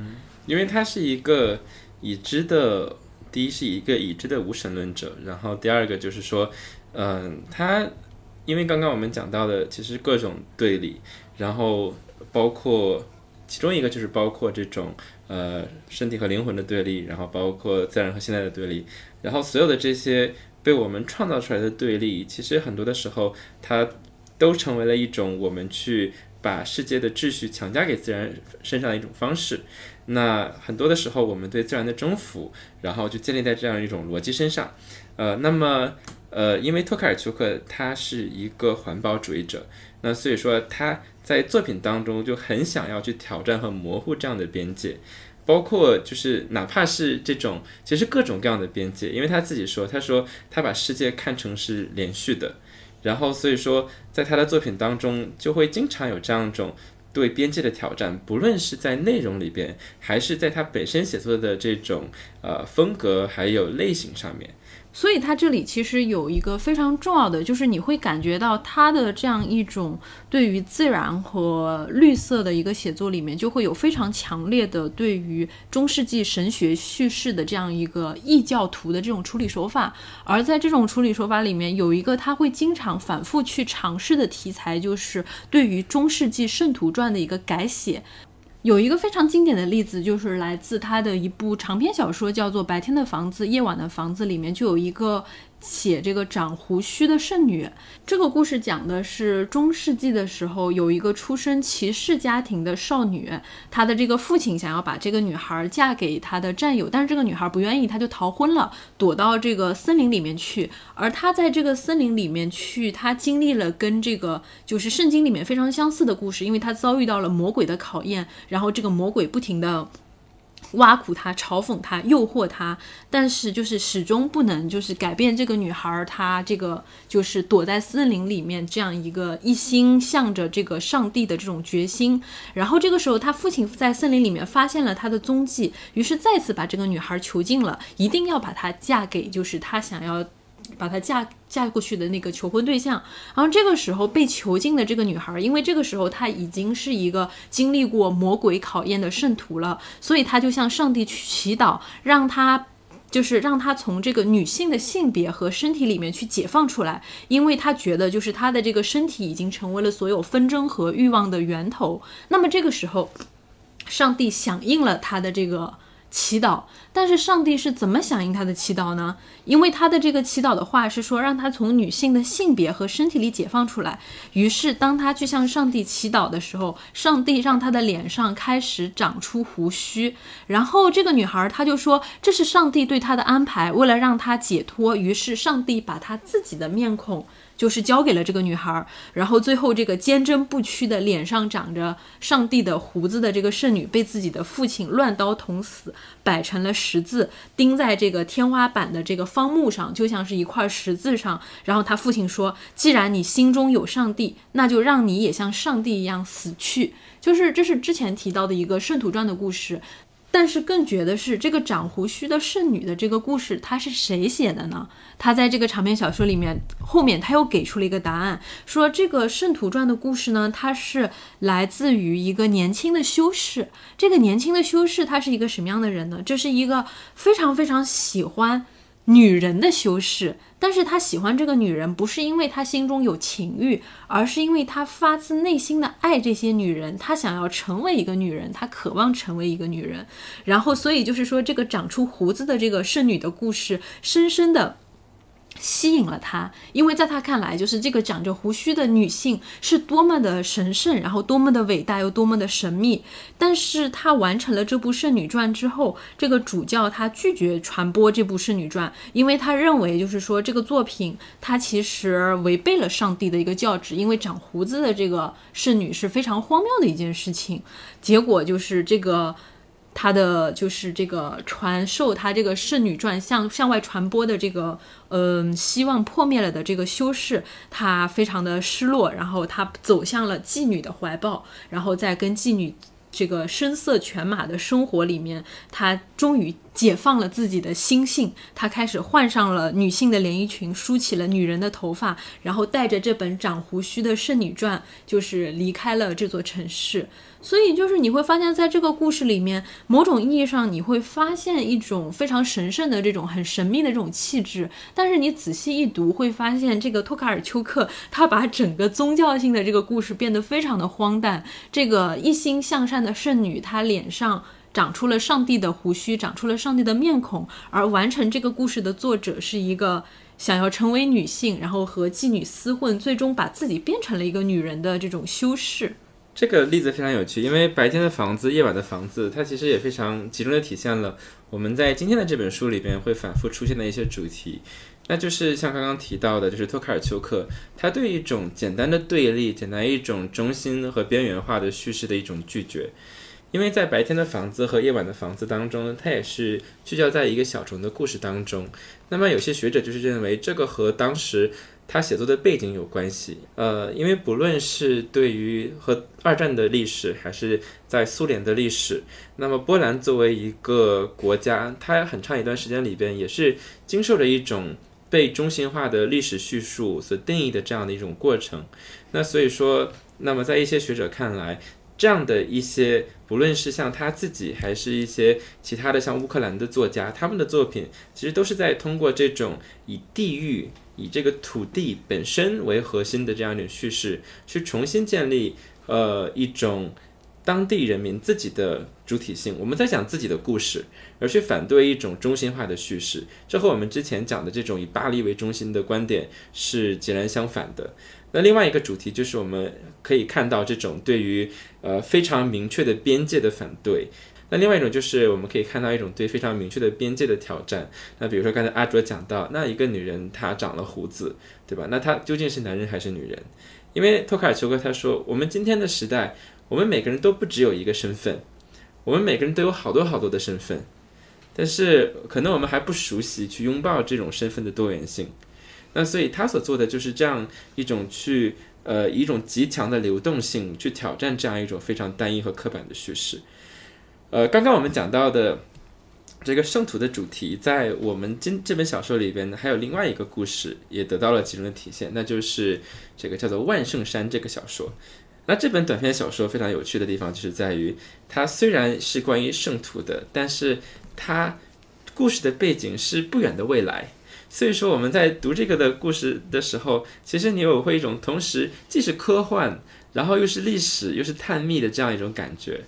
因为他是一个已知的，第一是一个已知的无神论者，然后第二个就是说，嗯，他因为刚刚我们讲到的其实各种对立，然后包括其中一个就是包括这种呃身体和灵魂的对立，然后包括自然和现代的对立，然后所有的这些。被我们创造出来的对立，其实很多的时候，它都成为了一种我们去把世界的秩序强加给自然身上的一种方式。那很多的时候，我们对自然的征服，然后就建立在这样一种逻辑身上。呃，那么，呃，因为托卡尔丘克他是一个环保主义者，那所以说他在作品当中就很想要去挑战和模糊这样的边界。包括就是哪怕是这种，其实各种各样的边界，因为他自己说，他说他把世界看成是连续的，然后所以说在他的作品当中就会经常有这样一种对边界的挑战，不论是在内容里边，还是在他本身写作的这种呃风格还有类型上面。所以它这里其实有一个非常重要的，就是你会感觉到它的这样一种对于自然和绿色的一个写作里面，就会有非常强烈的对于中世纪神学叙事的这样一个异教徒的这种处理手法。而在这种处理手法里面，有一个他会经常反复去尝试的题材，就是对于中世纪圣徒传的一个改写。有一个非常经典的例子，就是来自他的一部长篇小说，叫做《白天的房子，夜晚的房子》，里面就有一个。写这个长胡须的圣女，这个故事讲的是中世纪的时候，有一个出身骑士家庭的少女，她的这个父亲想要把这个女孩嫁给他的战友，但是这个女孩不愿意，她就逃婚了，躲到这个森林里面去。而她在这个森林里面去，她经历了跟这个就是圣经里面非常相似的故事，因为她遭遇到了魔鬼的考验，然后这个魔鬼不停的。挖苦他，嘲讽他，诱惑他，但是就是始终不能就是改变这个女孩儿，她这个就是躲在森林里面这样一个一心向着这个上帝的这种决心。然后这个时候，他父亲在森林里面发现了她的踪迹，于是再次把这个女孩囚禁了，一定要把她嫁给就是他想要。把她嫁嫁过去的那个求婚对象，然后这个时候被囚禁的这个女孩，因为这个时候她已经是一个经历过魔鬼考验的圣徒了，所以她就向上帝去祈祷，让她就是让她从这个女性的性别和身体里面去解放出来，因为她觉得就是她的这个身体已经成为了所有纷争和欲望的源头。那么这个时候，上帝响应了她的这个。祈祷，但是上帝是怎么响应他的祈祷呢？因为他的这个祈祷的话是说，让他从女性的性别和身体里解放出来。于是，当他去向上帝祈祷的时候，上帝让他的脸上开始长出胡须。然后，这个女孩她就说，这是上帝对她的安排，为了让她解脱。于是，上帝把她自己的面孔。就是交给了这个女孩，然后最后这个坚贞不屈的脸上长着上帝的胡子的这个圣女被自己的父亲乱刀捅死，摆成了十字，钉在这个天花板的这个方木上，就像是一块十字上。然后他父亲说：“既然你心中有上帝，那就让你也像上帝一样死去。”就是这是之前提到的一个圣徒传的故事。但是更绝的是，这个长胡须的圣女的这个故事，她是谁写的呢？她在这个长篇小说里面后面她又给出了一个答案，说这个圣徒传的故事呢，它是来自于一个年轻的修士。这个年轻的修士他是一个什么样的人呢？这是一个非常非常喜欢。女人的修饰，但是他喜欢这个女人，不是因为他心中有情欲，而是因为他发自内心的爱这些女人，他想要成为一个女人，他渴望成为一个女人，然后，所以就是说，这个长出胡子的这个圣女的故事，深深的。吸引了他，因为在他看来，就是这个长着胡须的女性是多么的神圣，然后多么的伟大，又多么的神秘。但是他完成了这部《圣女传》之后，这个主教他拒绝传播这部《圣女传》，因为他认为，就是说这个作品它其实违背了上帝的一个教旨，因为长胡子的这个圣女是非常荒谬的一件事情。结果就是这个。他的就是这个传授他这个圣女传向向外传播的这个，嗯，希望破灭了的这个修士，他非常的失落，然后他走向了妓女的怀抱，然后在跟妓女这个声色犬马的生活里面，他终于解放了自己的心性，他开始换上了女性的连衣裙，梳起了女人的头发，然后带着这本长胡须的圣女传，就是离开了这座城市。所以，就是你会发现在这个故事里面，某种意义上你会发现一种非常神圣的这种很神秘的这种气质。但是你仔细一读，会发现这个托卡尔丘克他把整个宗教性的这个故事变得非常的荒诞。这个一心向善的圣女，她脸上长出了上帝的胡须，长出了上帝的面孔。而完成这个故事的作者是一个想要成为女性，然后和妓女厮混，最终把自己变成了一个女人的这种修士。这个例子非常有趣，因为白天的房子、夜晚的房子，它其实也非常集中的体现了我们在今天的这本书里边会反复出现的一些主题，那就是像刚刚提到的，就是托卡尔丘克他对一种简单的对立、简单一种中心和边缘化的叙事的一种拒绝，因为在白天的房子和夜晚的房子当中呢，它也是聚焦在一个小虫的故事当中。那么有些学者就是认为这个和当时他写作的背景有关系。呃，因为不论是对于和二战的历史，还是在苏联的历史，那么波兰作为一个国家，它很长一段时间里边也是经受着一种被中心化的历史叙述所定义的这样的一种过程。那所以说，那么在一些学者看来，这样的一些，不论是像他自己，还是一些其他的像乌克兰的作家，他们的作品其实都是在通过这种以地域、以这个土地本身为核心的这样一种叙事，去重新建立呃一种当地人民自己的主体性。我们在讲自己的故事，而去反对一种中心化的叙事，这和我们之前讲的这种以巴黎为中心的观点是截然相反的。那另外一个主题就是我们可以看到这种对于呃非常明确的边界的反对。那另外一种就是我们可以看到一种对非常明确的边界的挑战。那比如说刚才阿卓讲到，那一个女人她长了胡子，对吧？那她究竟是男人还是女人？因为托卡尔丘克他说，我们今天的时代，我们每个人都不只有一个身份，我们每个人都有好多好多的身份，但是可能我们还不熟悉去拥抱这种身份的多元性。那所以他所做的就是这样一种去呃一种极强的流动性去挑战这样一种非常单一和刻板的叙事。呃，刚刚我们讲到的这个圣徒的主题，在我们今这本小说里边呢，还有另外一个故事也得到了其中的体现，那就是这个叫做《万圣山》这个小说。那这本短篇小说非常有趣的地方，就是在于它虽然是关于圣徒的，但是它故事的背景是不远的未来。所以说我们在读这个的故事的时候，其实你有会一种同时既是科幻，然后又是历史，又是探秘的这样一种感觉。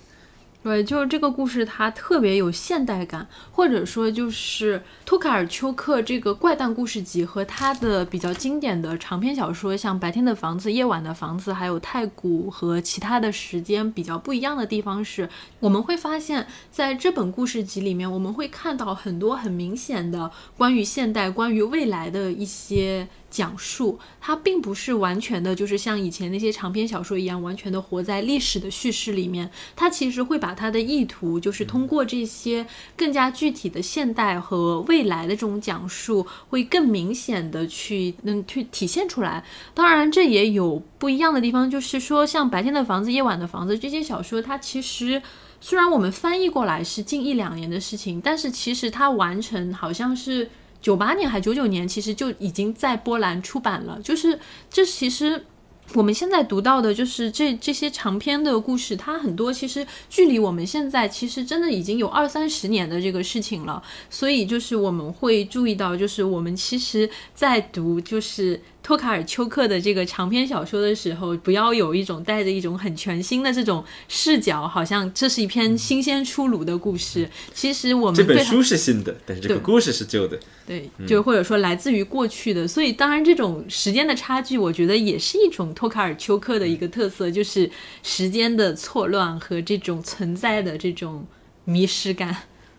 对，就是这个故事它特别有现代感，或者说就是托卡尔丘克这个怪诞故事集和他的比较经典的长篇小说，像《白天的房子》《夜晚的房子》，还有《太古》和其他的时间比较不一样的地方是，我们会发现在这本故事集里面，我们会看到很多很明显的关于现代、关于未来的一些。讲述它并不是完全的，就是像以前那些长篇小说一样，完全的活在历史的叙事里面。它其实会把它的意图，就是通过这些更加具体的现代和未来的这种讲述，会更明显的去能去体现出来。当然，这也有不一样的地方，就是说像《白天的房子》《夜晚的房子》这些小说，它其实虽然我们翻译过来是近一两年的事情，但是其实它完成好像是。九八年还九九年，其实就已经在波兰出版了。就是这其实我们现在读到的，就是这这些长篇的故事，它很多其实距离我们现在其实真的已经有二三十年的这个事情了。所以就是我们会注意到，就是我们其实在读就是。托卡尔丘克的这个长篇小说的时候，不要有一种带着一种很全新的这种视角，好像这是一篇新鲜出炉的故事。其实我们这本书是新的，但是这个故事是旧的。对，就或者说来自于过去的。所以当然，这种时间的差距，我觉得也是一种托卡尔丘克的一个特色，就是时间的错乱和这种存在的这种迷失感。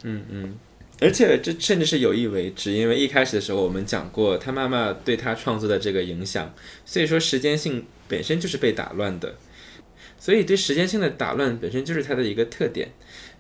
嗯嗯。而且这甚至是有意为之，因为一开始的时候我们讲过他妈妈对他创作的这个影响，所以说时间性本身就是被打乱的，所以对时间性的打乱本身就是他的一个特点。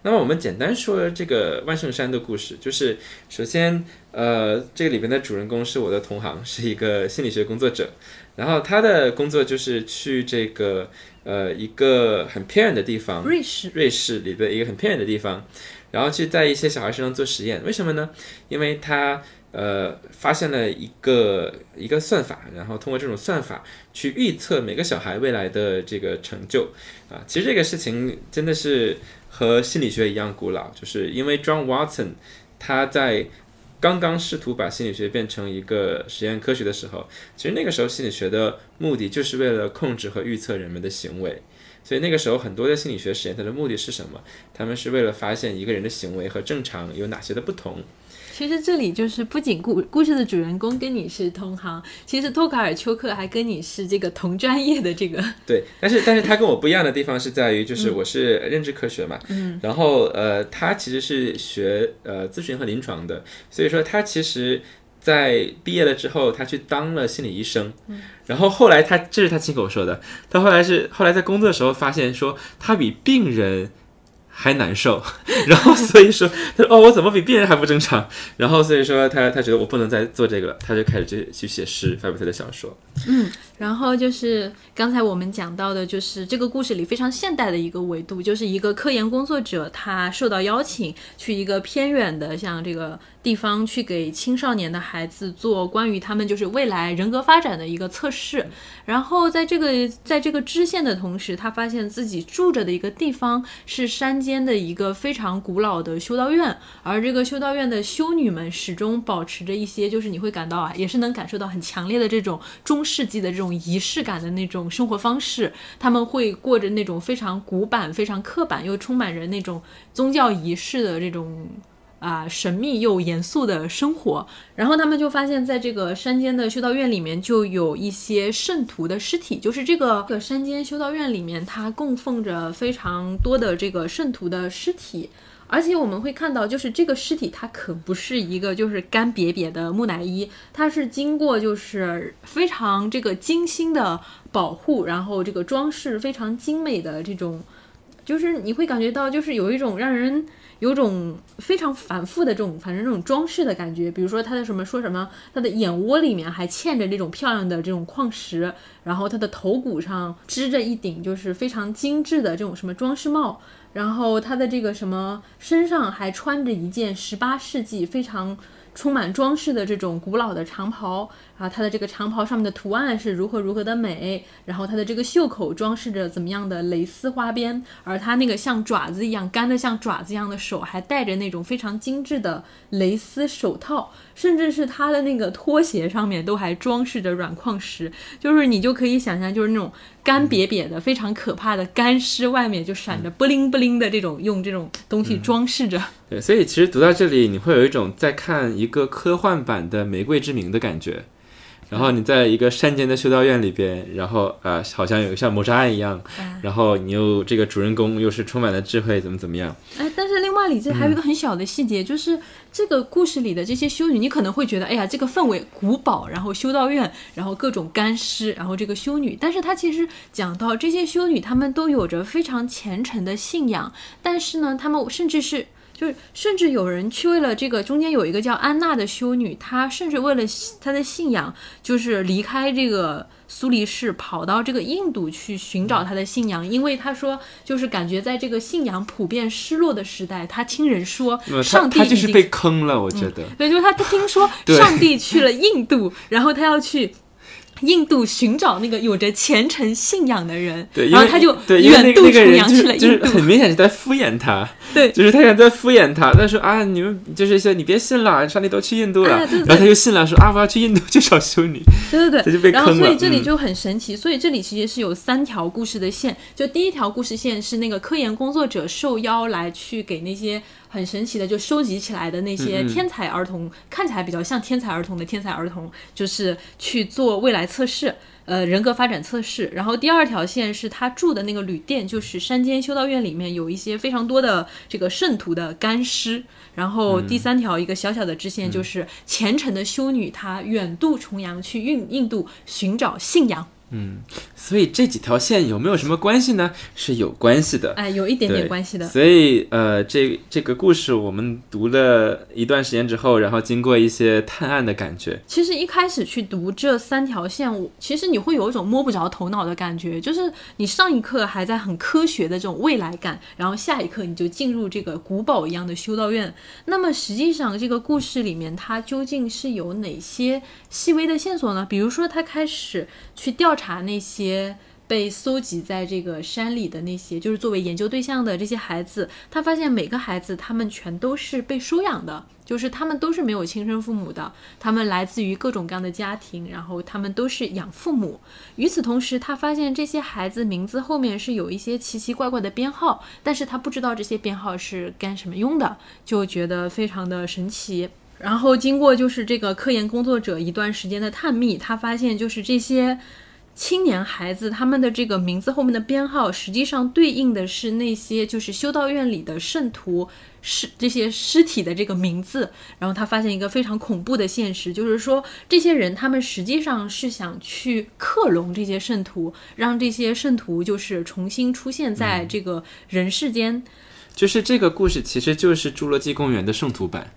那么我们简单说这个万圣山的故事，就是首先，呃，这个里边的主人公是我的同行，是一个心理学工作者，然后他的工作就是去这个呃一个很偏远的地方，瑞士，瑞士里的一个很偏远的地方。然后去在一些小孩身上做实验，为什么呢？因为他呃发现了一个一个算法，然后通过这种算法去预测每个小孩未来的这个成就啊。其实这个事情真的是和心理学一样古老，就是因为 John Watson 他在刚刚试图把心理学变成一个实验科学的时候，其实那个时候心理学的目的就是为了控制和预测人们的行为。所以那个时候，很多的心理学实验，它的目的是什么？他们是为了发现一个人的行为和正常有哪些的不同。其实这里就是不仅故故事的主人公跟你是同行，其实托卡尔丘克还跟你是这个同专业的这个。对，但是但是他跟我不一样的地方是在于，就是我是认知科学嘛，嗯，然后呃，他其实是学呃咨询和临床的，所以说他其实。在毕业了之后，他去当了心理医生，然后后来他这是他亲口说的，他后来是后来在工作的时候发现说，他比病人还难受，然后所以说他说哦，我怎么比病人还不正常？然后所以说他他觉得我不能再做这个了，他就开始去去写诗，发表他的小说。嗯然后就是刚才我们讲到的，就是这个故事里非常现代的一个维度，就是一个科研工作者，他受到邀请去一个偏远的像这个地方去给青少年的孩子做关于他们就是未来人格发展的一个测试。然后在这个在这个支线的同时，他发现自己住着的一个地方是山间的一个非常古老的修道院，而这个修道院的修女们始终保持着一些，就是你会感到啊，也是能感受到很强烈的这种中世纪的这种仪式感的那种生活方式。他们会过着那种非常古板、非常刻板又充满着那种宗教仪式的这种啊、神秘又严肃的生活。然后他们就发现，在这个山间的修道院里面，就有一些圣徒的尸体，就是这个这个山间修道院里面，它供奉着非常多的这个圣徒的尸体。而且我们会看到，就是这个尸体，它可不是一个就是干瘪瘪的木乃伊，它是经过就是非常这个精心的保护，然后这个装饰非常精美的这种，就是你会感觉到，就是有一种让人有种非常繁复的这种，反正这种装饰的感觉。比如说他的什么说什么，他的眼窝里面还嵌着这种漂亮的这种矿石，然后他的头骨上织着一顶就是非常精致的这种什么装饰帽。然后他的这个什么身上还穿着一件十八世纪非常充满装饰的这种古老的长袍啊，它的这个长袍上面的图案是如何如何的美，然后它的这个袖口装饰着怎么样的蕾丝花边，而它那个像爪子一样干的像爪子一样的手还戴着那种非常精致的蕾丝手套，甚至是它的那个拖鞋上面都还装饰着软矿石，就是你就可以想象，就是那种干瘪瘪的、非常可怕的干尸，外面就闪着不灵不灵的这种用这种东西装饰着。对，所以其实读到这里，你会有一种在看一个科幻版的《玫瑰之名》的感觉。然后你在一个山间的修道院里边，然后呃，好像有像谋杀案一样，然后你又这个主人公又是充满了智慧，怎么怎么样？哎，但是另外里这还有一个很小的细节，就是这个故事里的这些修女，你可能会觉得，哎呀，这个氛围古堡，然后修道院，然后各种干尸，然后这个修女，但是她其实讲到这些修女，她们都有着非常虔诚的信仰，但是呢，她们甚至是。就是，甚至有人去为了这个，中间有一个叫安娜的修女，她甚至为了她的信仰，就是离开这个苏黎世，跑到这个印度去寻找她的信仰，因为她说，就是感觉在这个信仰普遍失落的时代，她听人说上帝就是被坑了，我觉得。对，就是他他听说 上帝去了印度，然后她要去。印度寻找那个有着虔诚信仰的人，对，然后他就远渡重洋去了就是。很明显是在敷衍他，对就是他想在敷衍他。他说啊，你们就是说你别信了，上帝都去印度了，哎对对然后他就信了，说啊，我要去印度去找修女。对对他就被对，然后所以这里就很神奇，所以这里其实是有三条故事的线。就第一条故事线是那个科研工作者受邀来去给那些很神奇的就收集起来的那些天才儿童，看起来比较像天才儿童的天才儿童，就是去做未来测试。呃，人格发展测试。然后第二条线是他住的那个旅店，就是山间修道院里面有一些非常多的这个圣徒的干尸。然后第三条一个小小的支线就是虔诚的修女，她远渡重洋去印印度寻找信仰。所以这几条线有没有什么关系呢？是有关系的。哎，有一点点关系的。所以呃，这这个故事我们读了一段时间之后，然后经过一些探案的感觉，其实一开始去读这三条线，我其实你会有一种摸不着头脑的感觉，就是你上一刻还在很科学的这种未来感，然后下一刻你就进入这个古堡一样的修道院。那么实际上这个故事里面，它究竟是有哪些细微的线索呢？比如说，他开始去调查那些。被搜集在这个山里的那些，就是作为研究对象的这些孩子，他发现每个孩子他们全都是被收养的，就是他们都是没有亲生父母的，他们来自于各种各样的家庭，然后他们都是养父母。与此同时，他发现这些孩子名字后面是有一些奇奇怪怪的编号，但是他不知道这些编号是干什么用的，就觉得非常的神奇。然后经过就是这个科研工作者一段时间的探秘，他发现就是这些青年孩子他们的这个名字后面的编号，实际上对应的是那些就是修道院里的圣徒尸这些尸体的这个名字。然后他发现一个非常恐怖的现实，就是说这些人他们实际上是想去克隆这些圣徒，让这些圣徒就是重新出现在这个人世间。就是这个故事其实就是《侏罗纪公园》的圣徒版。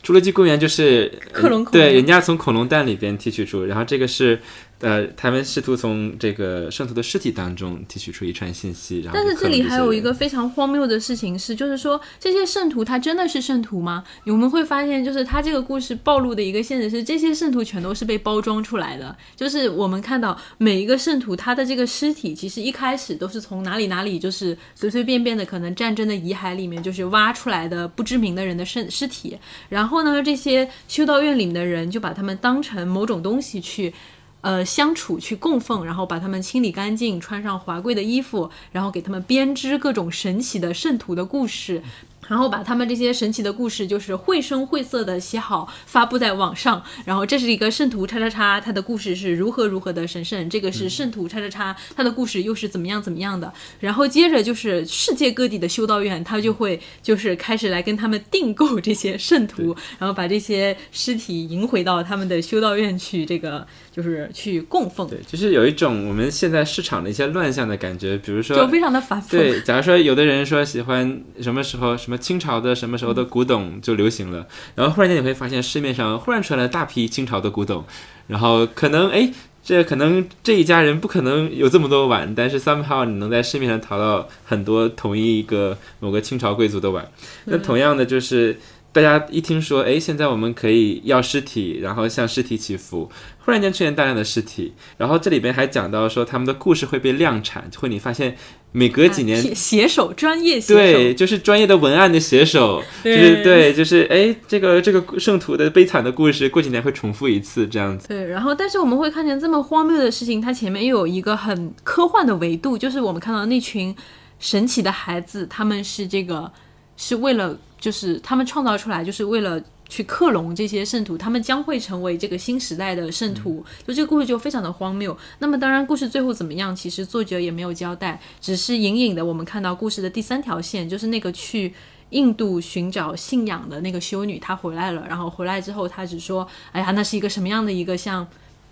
侏罗纪公园就是克隆对，人家从恐龙蛋里边提取出，然后这个是呃，他们试图从这个圣徒的尸体当中提取出一串信息，然后但是这里还有一个非常荒谬的事情是，就是说这些圣徒他真的是圣徒吗？我们会发现，就是他这个故事暴露的一个现实是，这些圣徒全都是被包装出来的。就是我们看到每一个圣徒他的这个尸体，其实一开始都是从哪里哪里，就是随随便便的，可能战争的遗骸里面就是挖出来的不知名的人的身尸体。然后呢，这些修道院里面的人就把他们当成某种东西去。呃，相处去供奉，然后把他们清理干净，穿上华贵的衣服，然后给他们编织各种神奇的圣徒的故事，然后把他们这些神奇的故事就是绘声绘色的写好，发布在网上。然后这是一个圣徒叉叉叉，他的故事是如何如何的神圣，这个是圣徒叉叉叉，他的故事又是怎么样怎么样的。然后接着就是世界各地的修道院，他就会就是开始来跟他们订购这些圣徒，然后把这些尸体迎回到他们的修道院去，这个就是去供奉，对，就是有一种我们现在市场的一些乱象的感觉，比如说就非常的反复。对，假如说有的人说喜欢什么时候什么清朝的什么时候的古董就流行了，然后忽然间你会发现市面上忽然出来了大批清朝的古董，然后可能哎，这可能这一家人不可能有这么多碗，但是 somehow 你能在市面上淘到很多同一个某个清朝贵族的碗。那同样的就是。大家一听说，哎，现在我们可以要尸体，然后向尸体祈福，忽然间出现大量的尸体，然后这里边还讲到说他们的故事会被量产，会你发现每隔几年写写手专业写手，对，就是专业的文案的写手，就对是对，就是哎，这个这个圣徒的悲惨的故事，过几年会重复一次这样子。对，然后但是我们会看见这么荒谬的事情，它前面又有一个很科幻的维度，就是我们看到那群神奇的孩子，他们是这个是为了，就是他们创造出来，就是为了。去克隆这些圣徒，他们将会成为这个新时代的圣徒。就这个故事就非常的荒谬。那么当然，故事最后怎么样，其实作者也没有交代，只是隐隐的我们看到故事的第三条线，就是那个去印度寻找信仰的那个修女，她回来了。然后回来之后，她只说：“哎呀，那是一个什么样的一个像。”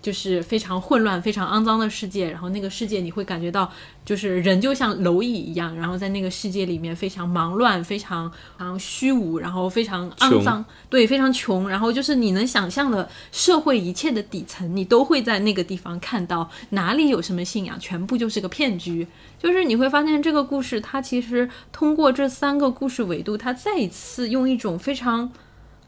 就是非常混乱、非常肮脏的世界，然后那个世界你会感觉到，就是人就像蝼蚁一样，然后在那个世界里面非常忙乱、非常非常虚无，然后非常肮脏，对，非常穷，然后就是你能想象的社会一切的底层，你都会在那个地方看到，哪里有什么信仰，全部就是个骗局。就是你会发现这个故事，它其实通过这三个故事维度，它再一次用一种非常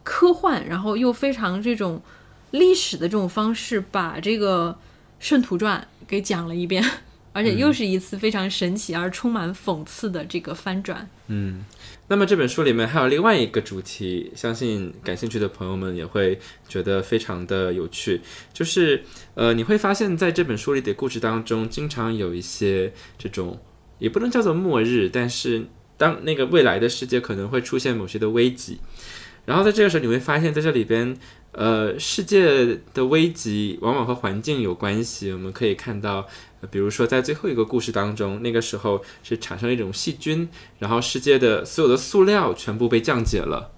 科幻，然后又非常这种。历史的这种方式，把这个《圣徒传》给讲了一遍，而且又是一次非常神奇而充满讽刺的这个翻转。嗯，那么这本书里面还有另外一个主题，相信感兴趣的朋友们也会觉得非常的有趣，就是呃，你会发现在这本书里的故事当中，经常有一些这种也不能叫做末日，但是当那个未来的世界可能会出现某些的危机，然后在这个时候你会发现在这里边。呃，世界的危机往往和环境有关系。我们可以看到，比如说在最后一个故事当中，那个时候是产生了一种细菌，然后世界的所有的塑料全部被降解了。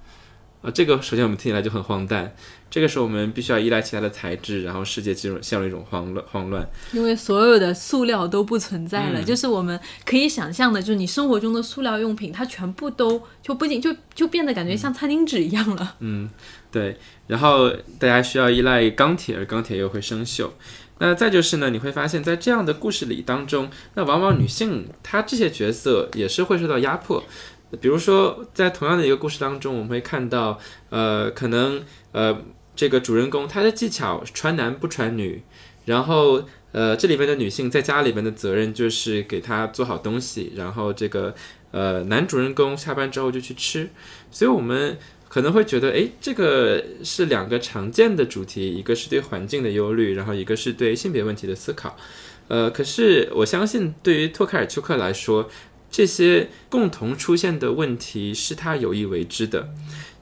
啊，这个首先我们听起来就很荒诞。这个时候我们必须要依赖其他的材质，然后世界进入陷入一种慌乱慌乱。因为所有的塑料都不存在了，就是我们可以想象的，就是你生活中的塑料用品，它全部都就不仅就就变得感觉像餐巾纸一样了。嗯，对。然后大家需要依赖钢铁，而钢铁又会生锈。那再就是呢，你会发现在这样的故事里当中，那往往女性她这些角色也是会受到压迫。比如说，在同样的一个故事当中，我们会看到，呃，可能呃。这个主人公他的技巧传男不传女，然后呃这里边的女性在家里边的责任就是给他做好东西，然后这个呃男主人公下班之后就去吃，所以我们可能会觉得，哎，这个是两个常见的主题，一个是对环境的忧虑，然后一个是对性别问题的思考，呃，可是我相信对于托卡尔丘克来说，这些共同出现的问题是他有意为之的。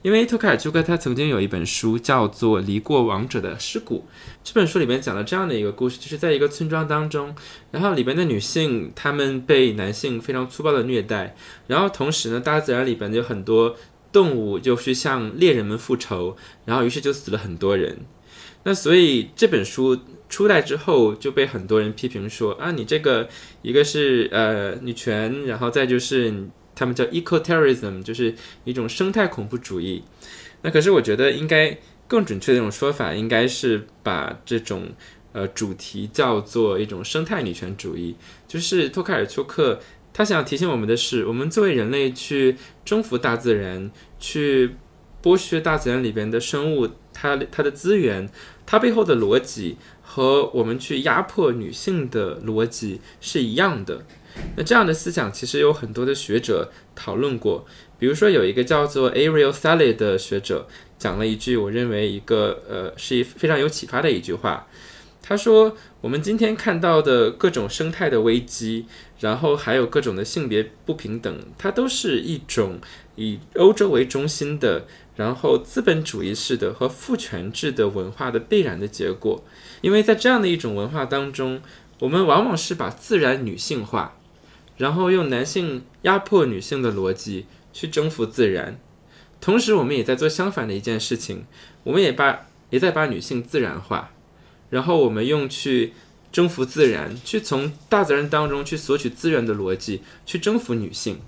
因为托卡尔丘克他曾经有一本书叫做《离过王者的尸骨》，这本书里面讲了这样的一个故事，就是在一个村庄当中，然后里边的女性她们被男性非常粗暴的虐待，然后同时呢，大自然里边有很多动物就去向猎人们复仇，然后于是就死了很多人。那所以这本书出来之后就被很多人批评说啊，你这个一个是呃女权，然后再就是。他们叫 eco-terrorism，就是一种生态恐怖主义。那可是我觉得应该更准确的一种说法，应该是把这种呃主题叫做一种生态女权主义。就是托卡尔丘克他想提醒我们的是，我们作为人类去征服大自然，去剥削大自然里边的生物，它它的资源，它背后的逻辑和我们去压迫女性的逻辑是一样的。那这样的思想其实有很多的学者讨论过，比如说有一个叫做 Ariel Sally 的学者讲了一句，我认为一个呃是一非常有启发的一句话。他说：“我们今天看到的各种生态的危机，然后还有各种的性别不平等，它都是一种以欧洲为中心的，然后资本主义式的和父权制的文化的必然的结果。因为在这样的一种文化当中，我们往往是把自然女性化。”然后用男性压迫女性的逻辑去征服自然，同时我们也在做相反的一件事情，我们也把也在把女性自然化，然后我们用去征服自然，去从大自然当中去索取资源的逻辑去征服女性。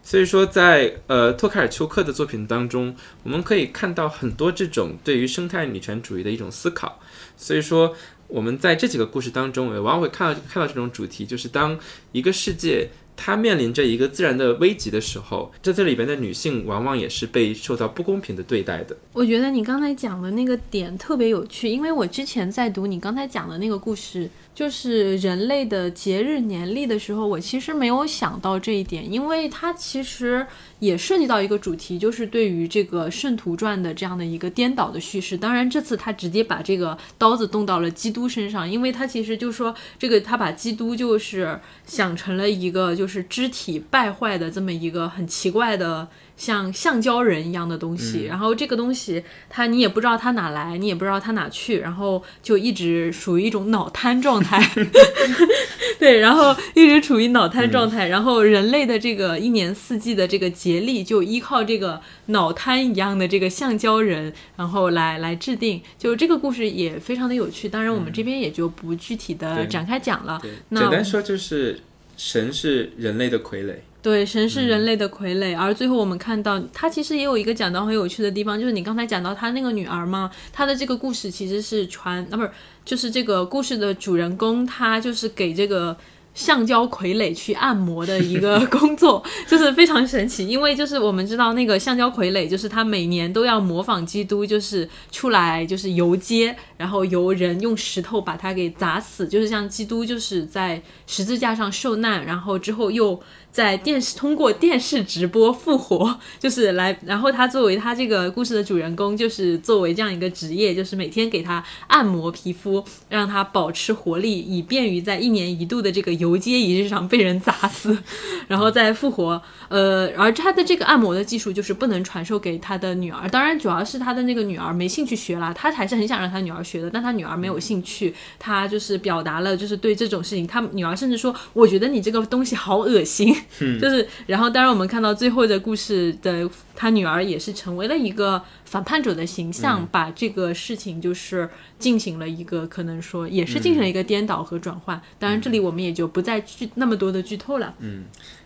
所以说，在呃托卡尔丘克的作品当中，我们可以看到很多这种对于生态女权主义的一种思考。所以说。我们在这几个故事当中，也往往会看到看到这种主题，就是当一个世界它面临着一个自然的危机的时候，在这里边的女性往往也是被受到不公平的对待的。我觉得你刚才讲的那个点特别有趣，因为我之前在读你刚才讲的那个故事。就是人类的节日年历的时候，我其实没有想到这一点，因为它其实也涉及到一个主题，就是对于这个圣徒传的这样的一个颠倒的叙事。当然，这次他直接把这个刀子动到了基督身上，因为他其实就说这个他把基督就是想成了一个就是肢体败坏的这么一个很奇怪的。像橡胶人一样的东西，然后这个东西它你也不知道它哪来，你也不知道它哪去，然后就一直属于一种脑瘫状态。对，然后一直处于脑瘫状态，然后人类的这个一年四季的这个节历就依靠这个脑瘫一样的这个橡胶人，然后来来制定。就这个故事也非常的有趣，当然我们这边也就不具体的展开讲了。简单说就是神是人类的傀儡。对，神是人类的傀儡，而最后我们看到，他其实也有一个讲到很有趣的地方，就是你刚才讲到他那个女儿嘛，他的这个故事其实是传，啊，不是，就是这个故事的主人公，他就是给这个。橡胶傀儡去按摩的一个 工作，就是非常神奇。因为就是我们知道那个橡胶傀儡，就是他每年都要模仿基督，就是出来就是游街，然后由人用石头把他给砸死，就是像基督就是在十字架上受难，然后之后又在电视通过电视直播复活，就是来，然后他作为他这个故事的主人公，就是作为这样一个职业，就是每天给他按摩皮肤，让他保持活力，以便于在一年一度的这个游。街仪式上被人砸死，然后再复活。呃，而他的这个按摩的技术就是不能传授给他的女儿。当然，主要是他的那个女儿没兴趣学啦，他还是很想让他女儿学的，但他女儿没有兴趣。他就是表达了，就是对这种事情，他女儿甚至说：“我觉得你这个东西好恶心。”就是，然后当然我们看到最后的故事的，他女儿也是成为了一个反叛者的形象，把这个事情就是进行了一个可能说也是进行了一个颠倒和转换。当然，这里我们也就不再剧那么多的剧透了。嗯。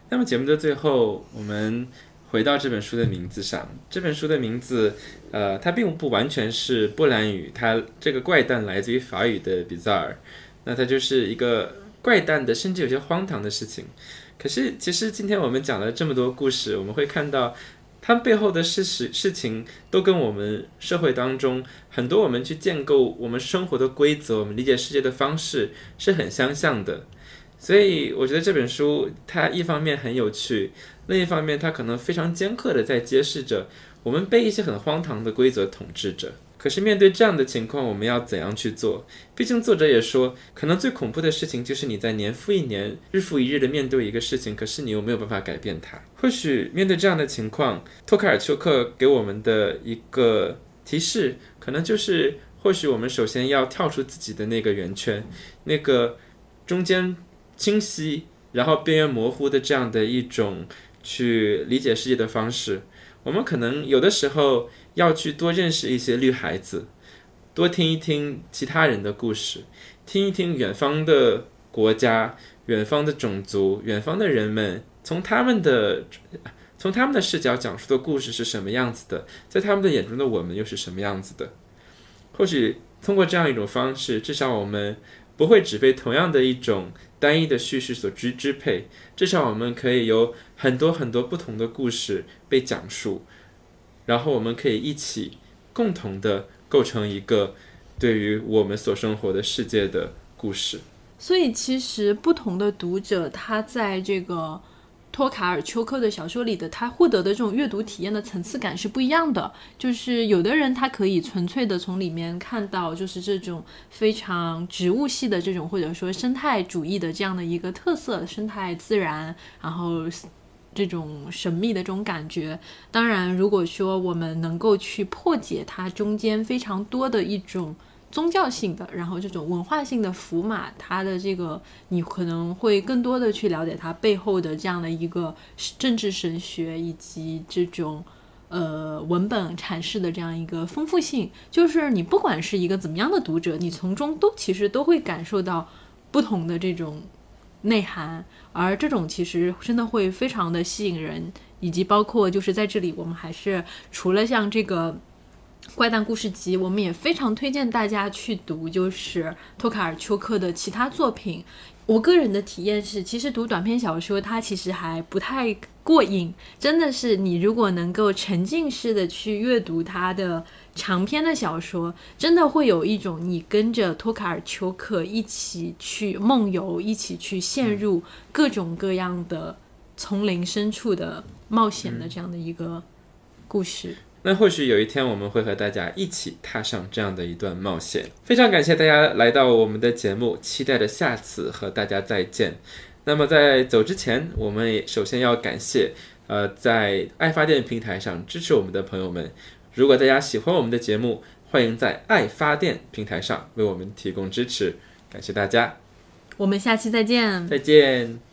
那么节目的最后，我们回到这本书的名字上。这本书的名字，呃，它并不完全是波兰语，它这个怪诞来自于法语的 bizarre，那它就是一个怪诞的，甚至有些荒唐的事情。可是，其实今天我们讲了这么多故事，我们会看到，它背后的事实事情都跟我们社会当中很多我们去建构我们生活的规则，我们理解世界的方式是很相像的。所以我觉得这本书它一方面很有趣，另一方面它可能非常尖刻的在揭示着我们被一些很荒唐的规则统治着。可是面对这样的情况，我们要怎样去做？毕竟作者也说，可能最恐怖的事情就是你在年复一年、日复一日的面对一个事情，可是你又没有办法改变它。或许面对这样的情况，托卡尔丘克给我们的一个提示，可能就是，或许我们首先要跳出自己的那个圆圈，那个中间。清晰，然后边缘模糊的这样的一种去理解世界的方式，我们可能有的时候要去多认识一些绿孩子，多听一听其他人的故事，听一听远方的国家、远方的种族、远方的人们从他们的从他们的视角讲述的故事是什么样子的，在他们的眼中的我们又是什么样子的？或许通过这样一种方式，至少我们不会只被同样的一种单一的叙事所支支配，至少我们可以有很多很多不同的故事被讲述，然后我们可以一起共同的构成一个对于我们所生活的世界的故事。所以，其实不同的读者，他在这个托卡尔丘克的小说里的，他获得的这种阅读体验的层次感是不一样的。就是有的人他可以纯粹的从里面看到，就是这种非常植物系的这种，或者说生态主义的这样的一个特色，生态自然，然后这种神秘的这种感觉。当然，如果说我们能够去破解它中间非常多的一种。宗教性的，然后这种文化性的符码，它的这个你可能会更多的去了解它背后的这样的一个政治神学以及这种呃文本阐释的这样一个丰富性。就是你不管是一个怎么样的读者，你从中都其实都会感受到不同的这种内涵，而这种其实真的会非常的吸引人，以及包括就是在这里，我们还是除了像这个。怪诞故事集，我们也非常推荐大家去读，就是托卡尔丘克的其他作品。我个人的体验是，其实读短篇小说，它其实还不太过瘾。真的是，你如果能够沉浸式的去阅读它的长篇的小说，真的会有一种你跟着托卡尔丘克一起去梦游，一起去陷入各种各样的丛林深处的冒险的这样的一个故事。那或许有一天我们会和大家一起踏上这样的一段冒险。非常感谢大家来到我们的节目，期待着下次和大家再见。那么在走之前，我们也首先要感谢呃在爱发电平台上支持我们的朋友们。如果大家喜欢我们的节目，欢迎在爱发电平台上为我们提供支持。感谢大家，我们下期再见。再见。